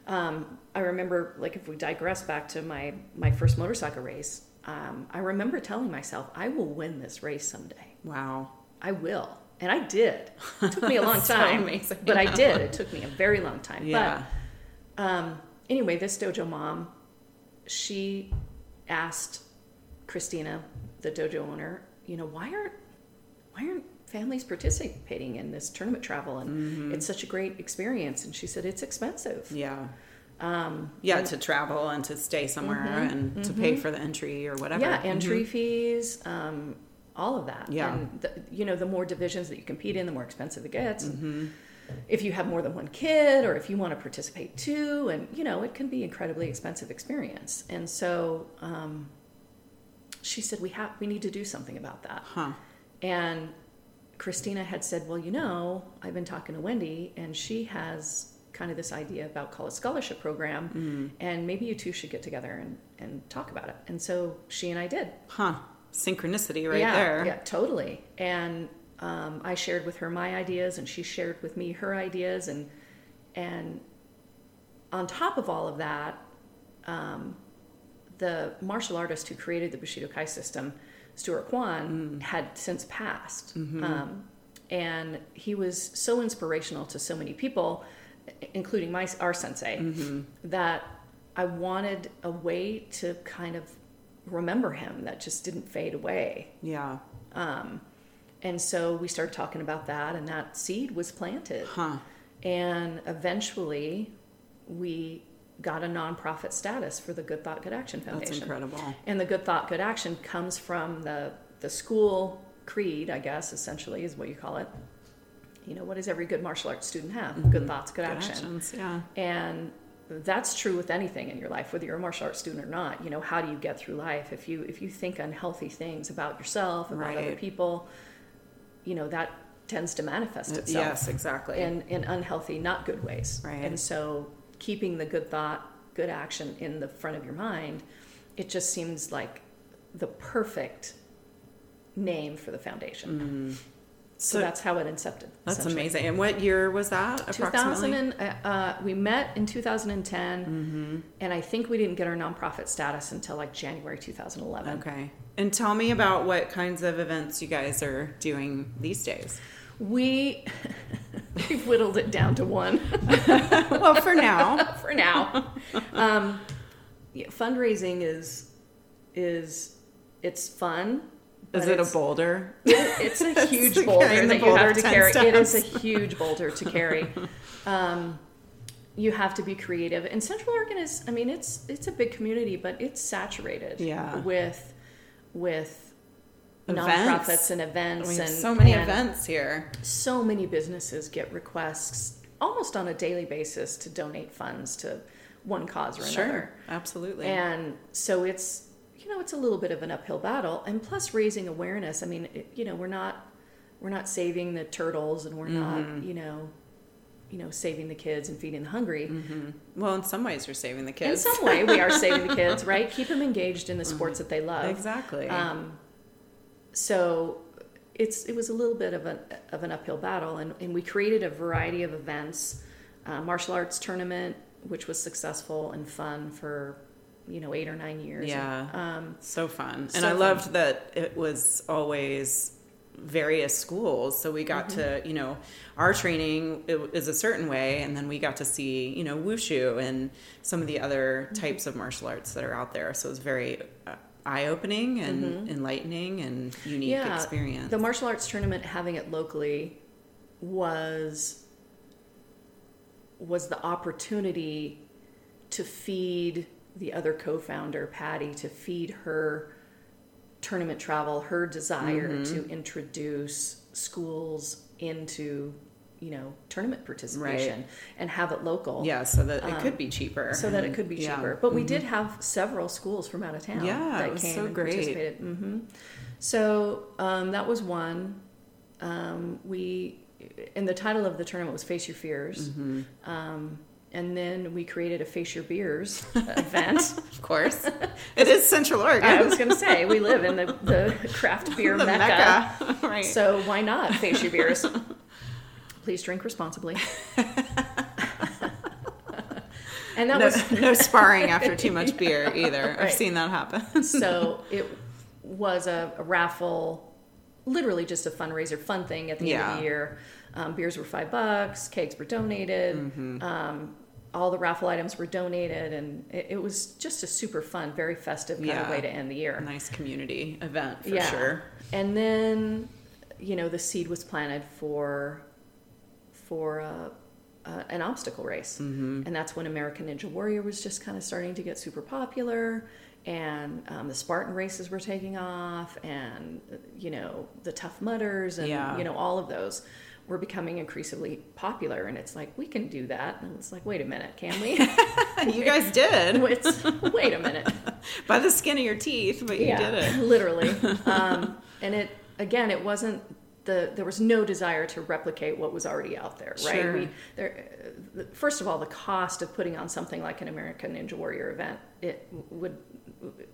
Um, I remember, like, if we digress back to my my first motorcycle race, um, I remember telling myself, "I will win this race someday. Wow. I will." and I did. It took me a long So time, amazing. but I did. It took me a very long time. Yeah. But um, anyway, this dojo mom, she asked Christina, the dojo owner, you know, why aren't why aren't families participating in this tournament travel? And Mm-hmm. it's such a great experience. And she said it's expensive. Yeah. Um, Yeah, to travel and to stay somewhere and to pay for the entry or whatever. Mm-hmm. Yeah, entry fees, um, all of that. Yeah. And the, you know, the more divisions that you compete in, the more expensive it gets. And Mm-hmm. If you have more than one kid, or if you want to participate too, and you know, it can be incredibly expensive experience. And so, um, she said, "We have, we need to do something about that." Huh. And Christina had said, Well, you know, I've been talking to Wendy, and she has kind of this idea about college scholarship program, and maybe you two should get together and, and talk about it. And so she and I did. Huh. Synchronicity right yeah, there. Yeah, totally. And um, I shared with her my ideas, and she shared with me her ideas, and and on top of all of that, um, the martial artist who created the Bushido Kai system, Stuart Kwan, had since passed. Um, and he was so inspirational to so many people, including my our sensei, that I wanted a way to kind of remember him that just didn't fade away. Yeah. Um, and so we started talking about that, and that seed was planted. Huh. And eventually, we got a nonprofit status for the Good Thought Good Action Foundation. That's incredible. And the Good Thought Good Action comes from the the school creed, I guess, essentially is what you call it. You know, what does every good martial arts student have? Good mm-hmm. thoughts, good, Good action. actions. Yeah. And that's true with anything in your life, whether you're a martial arts student or not. You know, how do you get through life? If you if you think unhealthy things about yourself, about other people, you know, that tends to manifest itself Yes, exactly. in, in unhealthy, not good ways. Right. And so keeping the good thought, good action in the front of your mind, it just seems like the perfect name for the foundation. Mm-hmm. So, So- that's how it incepted. That's amazing. And what year was that? 2000 Approximately. and, uh, uh, we met in 2010 and i think we didn't get our nonprofit status until like january 2011 Okay. And tell me about what kinds of events you guys are doing these days. we we've whittled it down to one well, for now. for now um, yeah, fundraising is is it's fun Is it a boulder? it's a huge boulder that you have to 10 carry. It is a huge boulder to carry. Um, you have to be creative. And Central Oregon is, I mean, it's it's a big community, but it's saturated Yeah. with with Events. nonprofits and events and so many and events here. So many businesses get requests almost on a daily basis to donate funds to one cause or another. Sure. Absolutely. And so it's you know it's a little bit of an uphill battle, and plus raising awareness. I mean, it, you know, we're not we're not saving the turtles, and we're Mm-hmm. not you know you know saving the kids and feeding the hungry. well, in some ways, we're saving the kids. In some way, we are saving the kids, right? Keep them engaged in the sports that they love. exactly. Um, so it's it was a little bit of an of an uphill battle, and, and we created a variety of events, uh, martial arts tournament, which was successful and fun for you know eight or nine years. Yeah. Um, so fun. And so I fun. loved that it was always various schools. So we got Mm-hmm. to, you know, our training is a certain way. And then we got to see, you know, wushu and some of the other Mm-hmm. types of martial arts that are out there. So it was very uh, eye opening and enlightening and unique Mm-hmm. yeah, experience. the martial arts tournament having it locally was was the opportunity to feed the other co-founder Patty to feed her tournament travel her desire Mm-hmm. to introduce schools into you know tournament participation and have it local yeah, so that it could be cheaper. Um, so that it could be yeah. Mm-hmm. cheaper. But we did have several schools from out of town Yeah, that came so and great. participated. hmm So um, that was one. Um, we and the title of the tournament was Face Your Fears. Mm-hmm. And then we created a Face Your Beers event. Of course. it is Central Oregon. I was going to say we live in the, the craft beer the mecca. Mecca. right. So why not Face Your Beers? Please drink responsibly. and that no, was no sparring after too much beer either. I've seen that happen. so it was a, a raffle literally just a fundraiser, fun thing at the end of the year. Um, beers were five bucks, cakes were donated, Mm-hmm. um, all the raffle items were donated, and it, it was just a super fun, very festive kind of way to end the year. Nice community event for Yeah. sure. And then, you know, the seed was planted for for uh, uh, an obstacle race, Mm-hmm. and that's when American Ninja Warrior was just kind of starting to get super popular, and um, the Spartan races were taking off, and uh, you know the Tough Mudders, and Yeah. you know all of those were becoming increasingly popular, and it's like we can do that, and it's like wait a minute, can we? you guys did it's, wait a minute. by the skin of your teeth, but you did it. literally. Um, and it again, it wasn't the there was no desire to replicate what was already out there, right? Sure. We there. First of all, the cost of putting on something like an American Ninja Warrior event, it would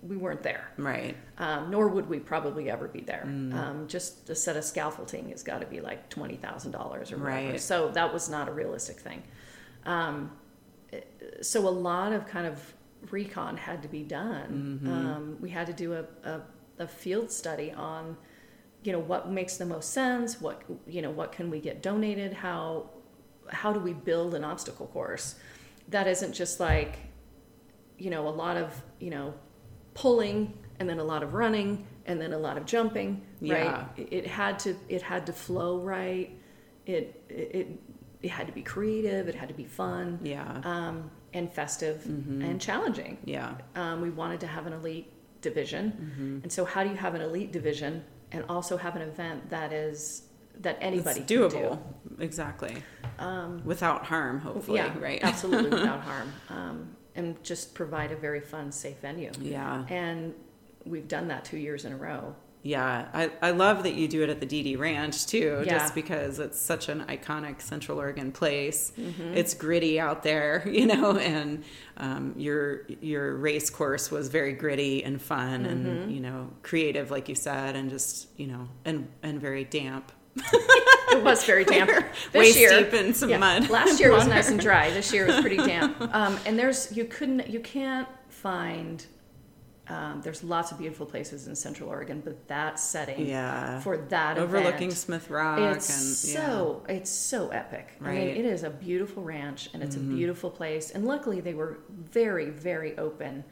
we weren't there, Right. um, nor would we probably ever be there. Mm. Um, just a set of scaffolding has got to be like twenty thousand dollars or whatever. Right. So that was not a realistic thing. Um, so a lot of kind of recon had to be done. Mm-hmm. Um, we had to do a, a, a field study on, you know, what makes the most sense. What you know, what can we get donated? How how do we build an obstacle course that isn't just like, you know, a lot of you know, pulling and then a lot of running and then a lot of jumping. Yeah. Right. It, it had to it had to flow right. It it it had to be creative. It had to be fun Yeah. um, and festive Mm-hmm. and challenging. yeah. Um, we wanted to have an elite division, Mm-hmm. and so how do you have an elite division and also have an event that is that anybody It's doable. do? Exactly. Um, Without harm, hopefully, yeah, right? absolutely without harm, um, and just provide a very fun, safe venue. Yeah. And we've done that two years in a row. Yeah. I, I love that you do it at the DD Ranch too, Yeah. just because it's such an iconic Central Oregon place. Mm-hmm. It's gritty out there, you know, and um, your your race course was very gritty and fun Mm-hmm. and you know creative, like you said, and just you know and and very damp. It was very damp. This Waist year, deep in some yeah, mud. Last year was nice and dry. This year was pretty damp. Um, and there's you couldn't you can't find. Um, there's lots of beautiful places in Central Oregon, but that setting Yeah. for that Overlooking event, Smith Rock it's and yeah. so it's so epic. I mean, Mm-hmm. it is a beautiful ranch and it's a beautiful place. And luckily, they were very very open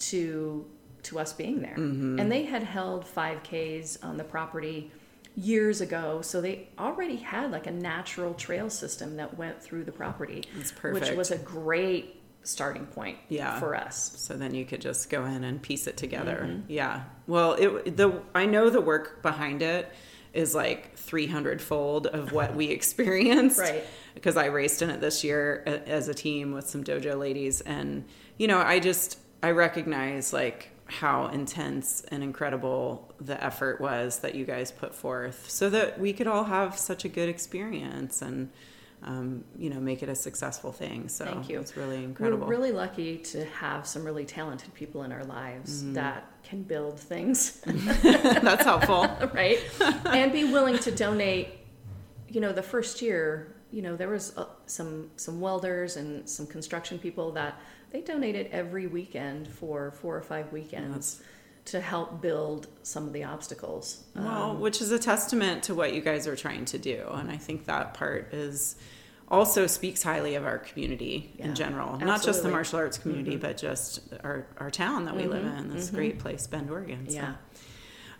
to to us being there. Mm-hmm. And they had held 5Ks on the property years ago, so they already had like a natural trail system that went through the property, which was a great starting point Yeah. for us. so then you could just go in and piece it together. Mm-hmm. Yeah. Well, it the I know the work behind it is like 300 fold of what we experienced. Right. Because I raced in it this year as a team with some dojo ladies and you know, I just I recognize like how intense and incredible the effort was that you guys put forth so that we could all have such a good experience and um, you know make it a successful thing so Thank you. it's really incredible We're really lucky to have some really talented people in our lives Mm-hmm. that can build things, that's helpful right? and be willing to donate. You know, the first year, you know, there was uh, some some welders and some construction people that they donated every weekend for four or five weekends to help build some of the obstacles. Well, Um, which is a testament to what you guys are trying to do. And I think that part is also speaks highly of our community Yeah, in general. Not just the. Mm-hmm. martial arts community, but just our, our town that we live in. This great place, Bend, Oregon. So. yeah.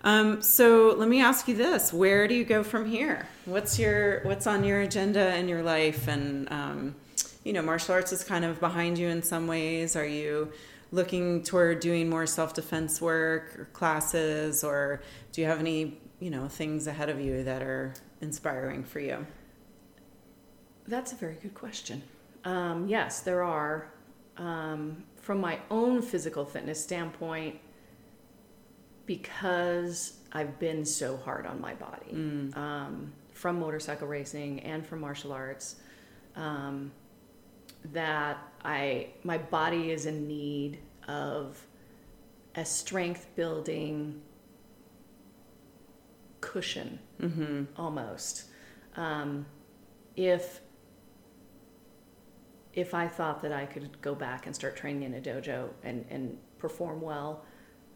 Um, so let me ask you this: Where do you go from here? What's your what's on your agenda in your life? And um, you know, martial arts is kind of behind you in some ways. Are you looking toward doing more self defense work or classes, or do you have any you know things ahead of you that are inspiring for you? That's a very good question. Um, yes, there are. Um, from my own physical fitness standpoint, because I've been so hard on my body um, from motorcycle racing and from martial arts, um, that I my body is in need of a strength building cushion Mm-hmm. almost. Um, if if I thought that I could go back and start training in a dojo and, and perform well,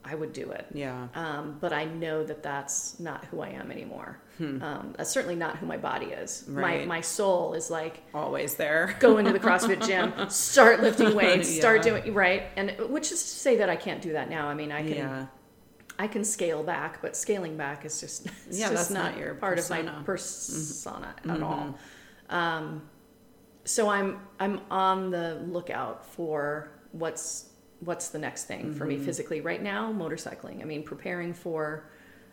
I would do it. Yeah. Um, but I know that that's not who I am anymore. Um, that's certainly not who my body is. Hmm. Right. My my soul is like Always there. go into the CrossFit gym, start lifting weights, start Yeah. doing right, and which is to say that I can't do that now. I mean, I can Yeah. I can scale back, but scaling back is just it's Yeah, just that's not, not your part of persona. my persona at Mm-hmm. all. Um, so I'm I'm on the lookout for what's what's the next thing for Mm-hmm. me physically right now. Motorcycling. I mean, preparing for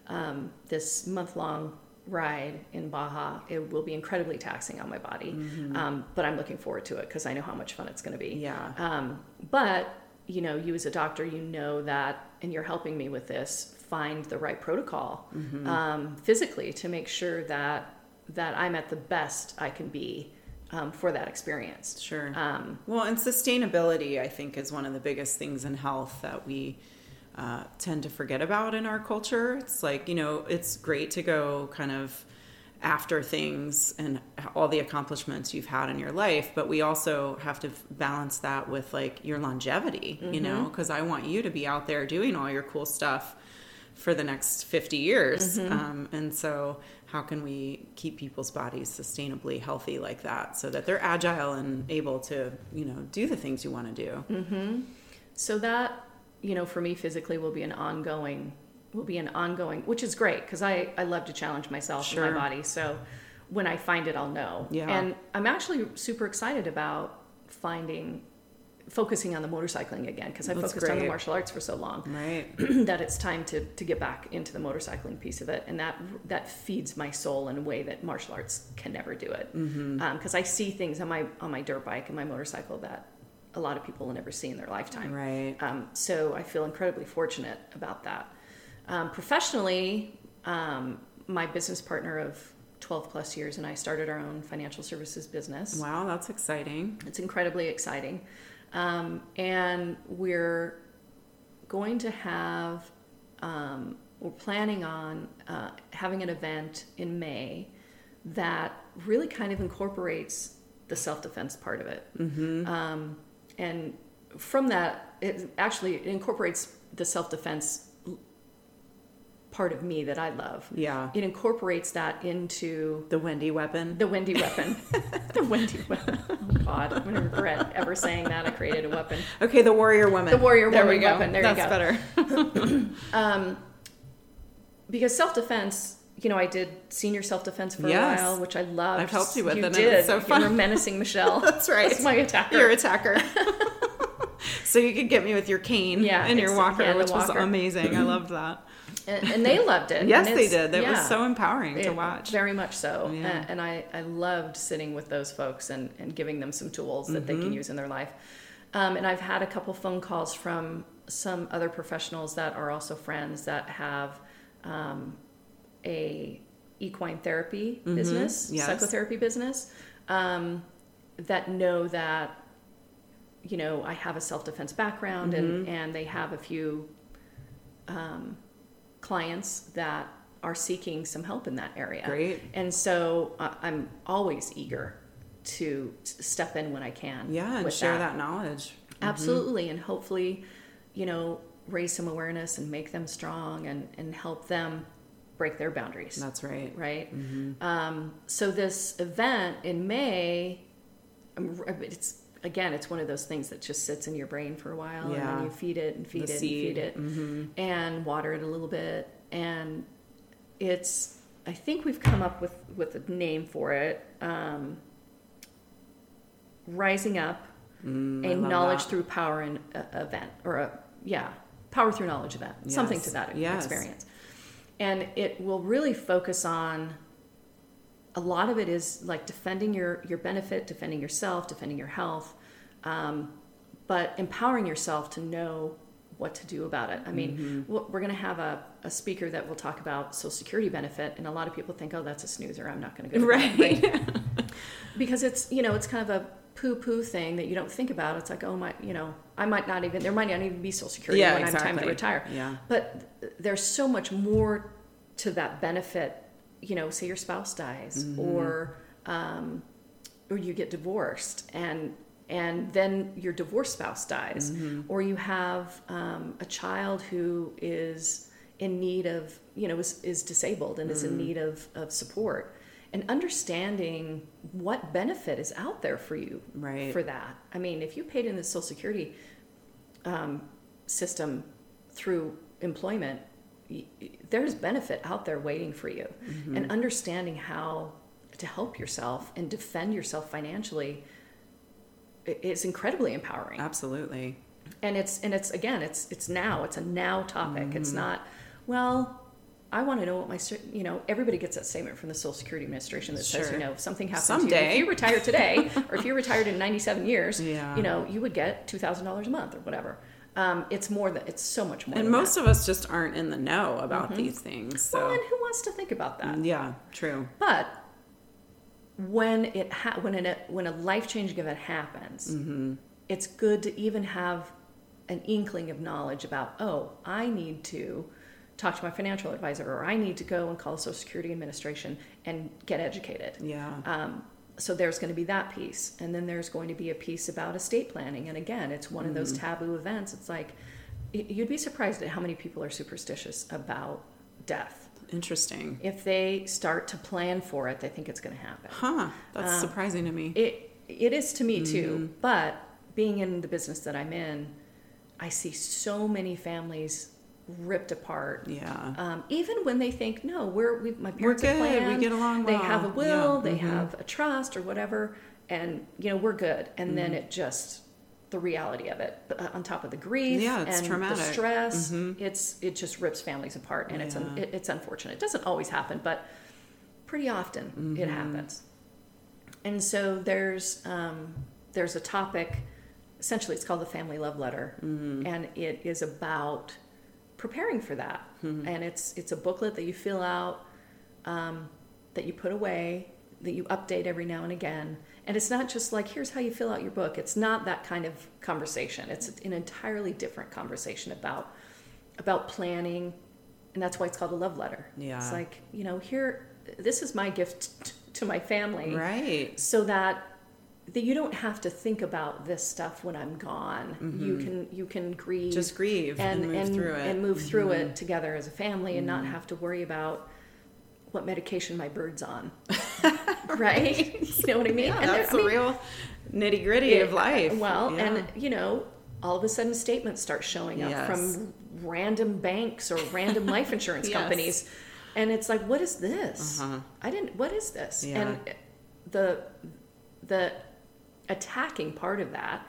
um, this month long ride in Baja. It will be incredibly taxing on my body, um, but I'm looking forward to it because I know how much fun it's going to be. Mm-hmm. Yeah. Um, but you know, you as a doctor, you know that, and you're helping me with this. Find the right protocol Mm-hmm. um, physically to make sure that that I'm at the best I can be um, for that experience. Sure. Um, Well, and sustainability, I think, is one of the biggest things in health that we uh, tend to forget about in our culture. It's like, you know, it's great to go kind of after things and all the accomplishments you've had in your life, but we also have to balance that with like your longevity, you know, because I want you to be out there doing all your cool stuff for the next 50 years. Um, and so, how can we keep people's bodies sustainably healthy like that so that they're agile and able to, you know, do the things you want to do? so that you know, for me physically will be an ongoing will be an ongoing, which is great because I I love to challenge myself Sure. and my body. So when I find it, I'll know. Yeah. And I'm actually super excited about finding focusing on the motorcycling again because I That's focused on the martial arts for so long. Right. that it's time to, to get back into the motorcycling piece of it and that that feeds my soul in a way that martial arts can never do it mm-hmm. um, because I see things on my on my dirt bike and my motorcycle that a lot of people will never see in their lifetime Right. um, so I feel incredibly fortunate about that um, professionally um, my business partner of 12 plus years and I started our own financial services business Wow, that's exciting. it's incredibly exciting. Um, and we're going to have, um, we're planning on uh, having an event in May that really kind of incorporates the self defense part of it. Um, and from that, it actually incorporates the self defense part of me that I love. Yeah. It incorporates that into The Wendy weapon. the Wendy weapon. the Wendy weapon. Oh God, I'm gonna regret ever saying that. I created a weapon. Okay, the warrior woman. The warrior there woman we go. weapon. There you That's go. better. Um, because self defense, you know, I did senior self defense for Yes. a while, which I loved. I've helped you with you did. it's so You fun. were menacing Michelle. That's right. That's my attacker. Your attacker. so you could get me with your cane Yeah, and your walker, yeah, which was amazing. I loved that. and, and they loved it. Yes, they did. That was so empowering to watch. Very much so. Yeah. And, and I, I loved sitting with those folks and, and giving them some tools that they Mm-hmm. can use in their life. Um, and I've had a couple phone calls from some other professionals that are also friends that have um, a equine therapy business, Mm-hmm. Yes. psychotherapy business, um, that know that you know I have a self defense background and Mm-hmm. and they have a few um, clients that are seeking some help in that area. Great. And so uh, I'm always eager to step in when I can. Yeah, and share that, knowledge. Absolutely. And hopefully, you know, raise some awareness and make them strong and, and help them break their boundaries. That's right. Right. Um, so this event in May, it's again, it's one of those things that just sits in your brain for a while, and then you feed it and feed The it seed. and feed it, and water it a little bit, and it's. I think we've come up with with a name for it. Um, rising up, Mm, a knowledge that. through power and uh, event, or a yeah, power through knowledge event, something to that Yes. experience, and it will really focus on. A lot of it is like defending your your benefit, defending yourself, defending your health, um, but empowering yourself to know what to do about it. I mean, Mm-hmm. we're going to have a, a speaker that will talk about Social Security benefit, and a lot of people think, "Oh, that's a snoozer. I'm not going to go." to that," Right. because it's you know it's kind of a poo poo thing that you don't think about. It's like, oh my, you know, I might not even there might not even be Social Security Yeah, when I'm time to retire. Yeah. But there's so much more to that benefit. You know, say your spouse dies Mm-hmm. or um, or you get divorced and and then your divorced spouse dies, or you have um, a child who is in need of, you know, is, is disabled and is in need of, of support. And understanding what benefit is out there for you Right. for that. I mean, if you paid in the Social Security um, system through employment, y- there's benefit out there waiting for you. Mm-hmm. And understanding how to help yourself and defend yourself financially is incredibly empowering. Absolutely. And it's and it's again, it's it's now. It's a now topic. It's Mm-hmm. not well. I want to know what my, you know, everybody gets that statement from the Social Security Administration that says, you know, if something happens to you, Someday. if you retire today, or if you're retired in 97 years, Yeah. you know, you would get $2,000 a month or whatever. Um, it's more than, it's so much more. And most that. of us just aren't in the know about these things. So, well, and who wants to think about that? yeah, true. But when it ha- when a when a life changing event happens, Mm-hmm. it's good to even have an inkling of knowledge about. Oh, I need to talk to my financial advisor, or I need to go and call the Social Security Administration and get educated. Yeah. Um, so there's going to be that piece, and then there's going to be a piece about estate planning. And again, it's one of those Mm-hmm. taboo events. It's like you'd be surprised at how many people are superstitious about death. Interesting. If they start to plan for it, they think it's going to happen. Huh. That's Um, surprising to me. It it is to me Mm-hmm. too. But being in the business that I'm in, I see so many families ripped apart. yeah. Um, even when they think, no, we're we, my We're parents have good. We get along They well. have a will. Yeah. They Mhm. have a trust or whatever, and you know we're good. And then Mm-hmm. it just the reality of it uh, on top of the grief Yeah, it's and traumatic. the stress Mhm. it's it just rips families apart and it's un, it, it's unfortunate it doesn't always happen but pretty often it Mm-hmm. happens and so there's um, there's a topic essentially it's called the family love letter Mm-hmm. and it is about preparing for that. And it's it's a booklet that you fill out um, that you put away that you update every now and again. And it's not just like here's how you fill out your book. It's not that kind of conversation. It's an entirely different conversation about about planning. And that's why it's called a love letter. Yeah. it's like you know here this is my gift t- to my family. Right. so that that you don't have to think about this stuff when I'm gone. You can you can grieve Mm-hmm. Just grieve and, move through it. Mm-hmm. and move through it together as a family and not have to worry about what medication my bird's on. right? You know what I mean? yeah, And that's I the mean, real nitty gritty it- of life. Well, Yeah. and you know, all of a sudden statements start showing up Yes. from random banks or random life insurance Yes. companies. And it's like, what is this? Uh-huh. I didn't what is this? Yeah. And the the attacking part of that,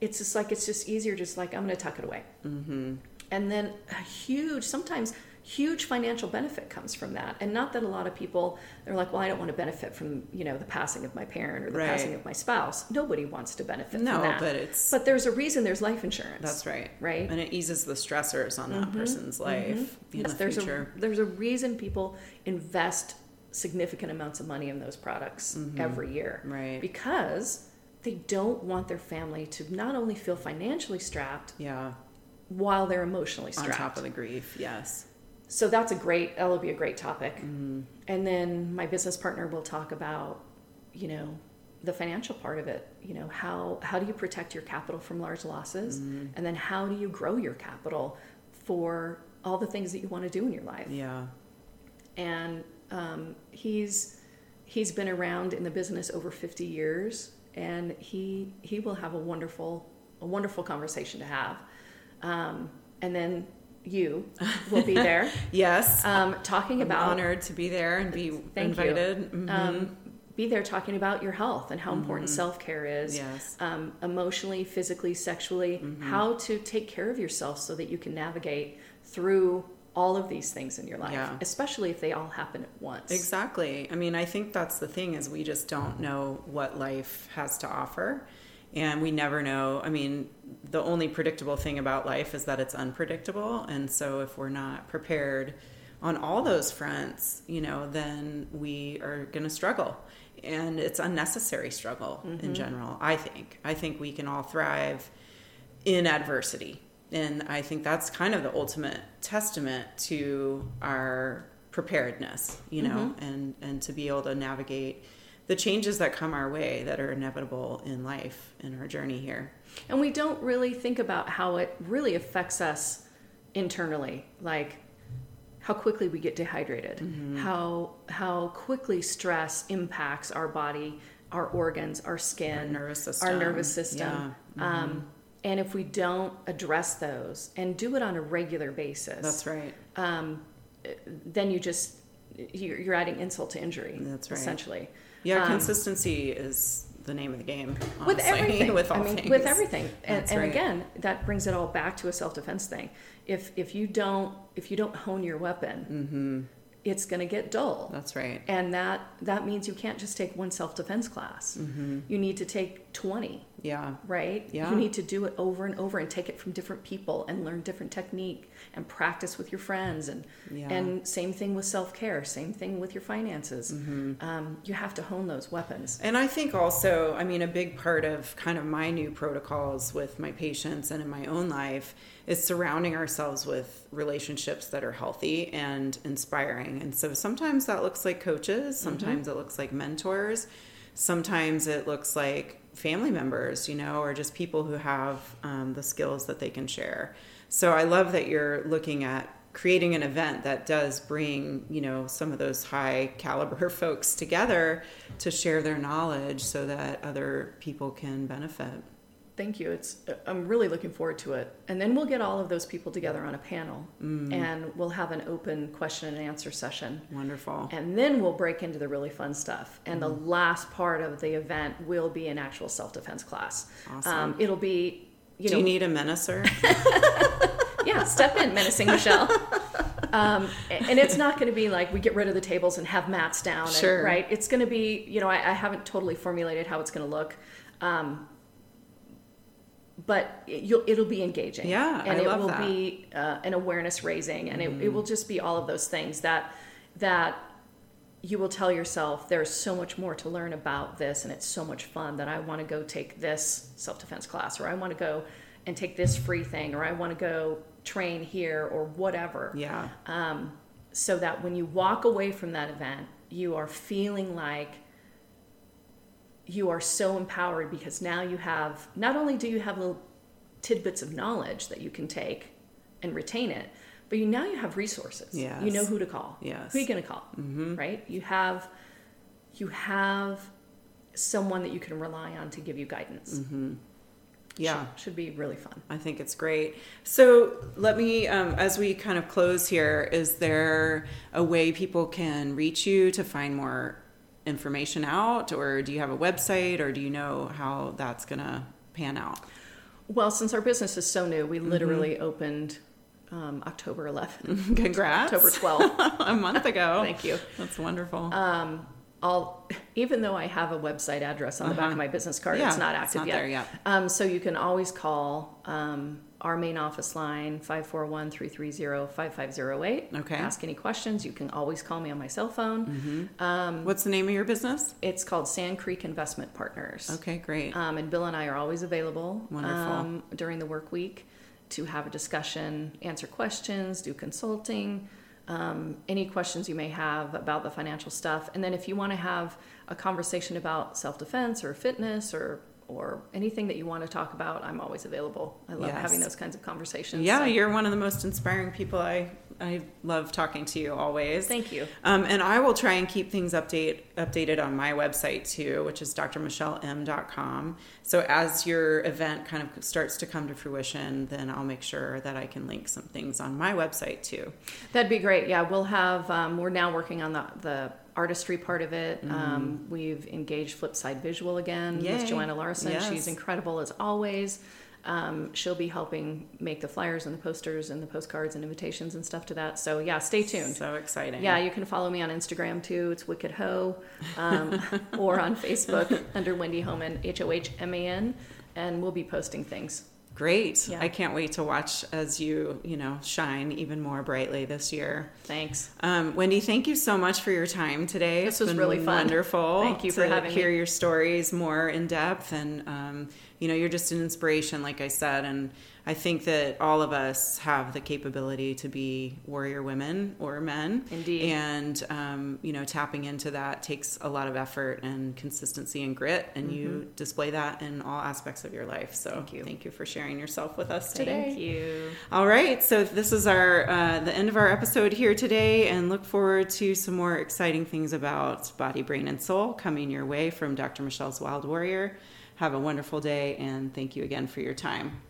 it's just like it's just easier just like I'm gonna tuck it away. Mm-hmm. And then a huge, sometimes huge financial benefit comes from that. And not that a lot of people, they're like, well, I don't want to benefit from, you know, the passing of my parent or the Right. passing of my spouse. Nobody wants to benefit No, from that. but it's But there's a reason there's life insurance. that's right. Right? And it eases the stressors on that person's life in Mm-hmm. Yes, the there's future. a there's a reason people invest significant amounts of money in those products every year. Mm-hmm. Right. Because they don't want their family to not only feel financially strapped yeah. while they're emotionally On strapped. top of the grief. Yes. So that's a great, that'll be a great topic. Mm-hmm. And then my business partner will talk about, you know, the financial part of it. You know, how, how do you protect your capital from large losses? Mm-hmm. And then how do you grow your capital for all the things that you want to do in your life? Yeah. And um, he's, he's been around in the business over 50 years and he, he will have a wonderful, a wonderful conversation to have. Um, and then you will be there Yes. um, talking I'm about honored to be there and be Thank you. invited. Mhm. um, be there talking about your health and how important self care is. Yes. Um, emotionally, physically, sexually, how to take care of yourself so that you can navigate through all of these things in your life, Yeah. especially if they all happen at once. Exactly. I mean, I think that's the thing is we just don't know what life has to offer. And we never know. I mean, the only predictable thing about life is that it's unpredictable. And so if we're not prepared on all those fronts, you know, then we are going to struggle. And it's unnecessary struggle in mm-hmm. general, I think. I think we can all thrive in adversity. And I think that's kind of the ultimate testament to our preparedness, you know, and, and to be able to navigate the changes that come our way that are inevitable in life in our journey here. And we don't really think about how it really affects us internally, like how quickly we get dehydrated, Mm-hmm. how how quickly stress impacts our body, our organs, our skin, Our nervous system. our nervous system. Yeah. Mm-hmm. Um, and if we don't address those and do it on a regular basis, That's right. um, then you just you're, adding insult to injury. That's right. Essentially, Yeah, Um, consistency is the name of the game. with everything. with all I mean, things. with everything. And, and right. again, that brings it all back to a self defense thing. If if you don't if you don't hone your weapon, Mm-hmm. it's going to get dull. That's right. And that that means you can't just take one self defense class. Mm-hmm. You need to take twenty, Yeah. right? Yeah. You need to do it over and over and take it from different people and learn different technique and practice with your friends and Yeah. and same thing with self care. Same thing with your finances. Mm-hmm. Um, you have to hone those weapons. And I think also, I mean, a big part of kind of my new protocols with my patients and in my own life is surrounding ourselves with relationships that are healthy and inspiring. And so sometimes that looks like coaches, sometimes it looks like mentors, sometimes it looks like family members, you know, or just people who have um, the skills that they can share. So I love that you're looking at creating an event that does bring you know some of those high caliber folks together to share their knowledge so that other people can benefit Thank you. It's I'm really looking forward to it. And then we'll get all of those people together on a panel Mm. and we'll have an open question and answer session. wonderful And then we'll break into the really fun stuff. And the Mm. last part of the event will be an actual self-defense class. Awesome. Um, it'll be you do know you need a menacer yeah, step in, menacing Michelle. Um, and it's not going to be like we get rid of the tables and have mats down, and- Sure. right? It's going to be, you know, I, I haven't totally formulated how it's going to look, um, but it, you'll, it'll be engaging. Yeah, and I it will that. Mm-hmm. be uh, an awareness raising, and it, it will just be all of those things that that you will tell yourself there's so much more to learn about this and it's so much fun that I want to go take this self-defense class or I want to go and take this free thing or I want to go train here or whatever. yeah Um, so that when you walk away from that event, you are feeling like you are so empowered because now you have not only do you have little tidbits of knowledge that you can take and retain it, but you now you have resources. Yes. You know who to call. Yes. Who are you going to call? mm-hmm. Right? You have you have someone that you can rely on to give you guidance. Mm-hmm. yeah Should, should be really fun. I think it's great. So let me, um, as we kind of close here, is there a way people can reach you to find more information out, or do you have a website, or do you know how that's gonna pan out? Well, since our business is so new, we literally opened um, October 11th, Congrats! October 12th. a month ago. Thank you. That's wonderful. Um, I'll, even though I have a website address on the back Uh-huh. of my business card, Yeah, it's not it's active not yet. there yet. Um, so you can always call um, our main office line, 541-330-5508. Okay. Ask any questions. You can always call me on my cell phone. Mm-hmm. What's the name of your business? It's called Sand Creek Investment Partners. Okay, great. Um, and Bill and I are always available Wonderful. um, during the work week to have a discussion, answer questions, do consulting, um, any questions you may have about the financial stuff. And then if you want to have a conversation about self defense or fitness or or anything that you want to talk about, I'm always available. I love Yes. having those kinds of conversations. yeah, So you're one of the most inspiring people. I I love talking to you always. Thank you. Um, and I will try and keep things update updated on my website too, which is drmichelleM.com. So as your event kind of starts to come to fruition, then I'll make sure that I can link some things on my website too. That'd be great. Yeah, we'll have. Um, we're now working on the the artistry part of it. Um, we've engaged Flipside Visual again Mm-hmm. Yay. with Joanna Larson. Yes. She's incredible as always. Um, she'll be helping make the flyers and the posters and the postcards and invitations and stuff to that. So yeah, stay tuned. So exciting. Yeah, you can follow me on Instagram too. It's Wicked Ho, um, or on Facebook under Wendy Hohman, H O H M A N, and we'll be posting things. Great. Yeah. I can't wait to watch as you, you know, shine even more brightly this year. Thanks. Um, Wendy, thank you so much for your time today. This It's was been really fun. Wonderful. Thank you for having me. hear your stories more in depth and, um, you know, you're just an inspiration, like I said. And I think that all of us have the capability to be warrior women or men. Indeed. And, um, you know, tapping into that takes a lot of effort and consistency and grit. And mm-hmm. you display that in all aspects of your life. So thank you, thank you for sharing yourself with us today. Thank you. All right. So this is our uh, the end of our episode here today, and look forward to some more exciting things about body, brain, and soul coming your way from Dr. Michelle's Wild Warrior. Have a wonderful day, and thank you again for your time.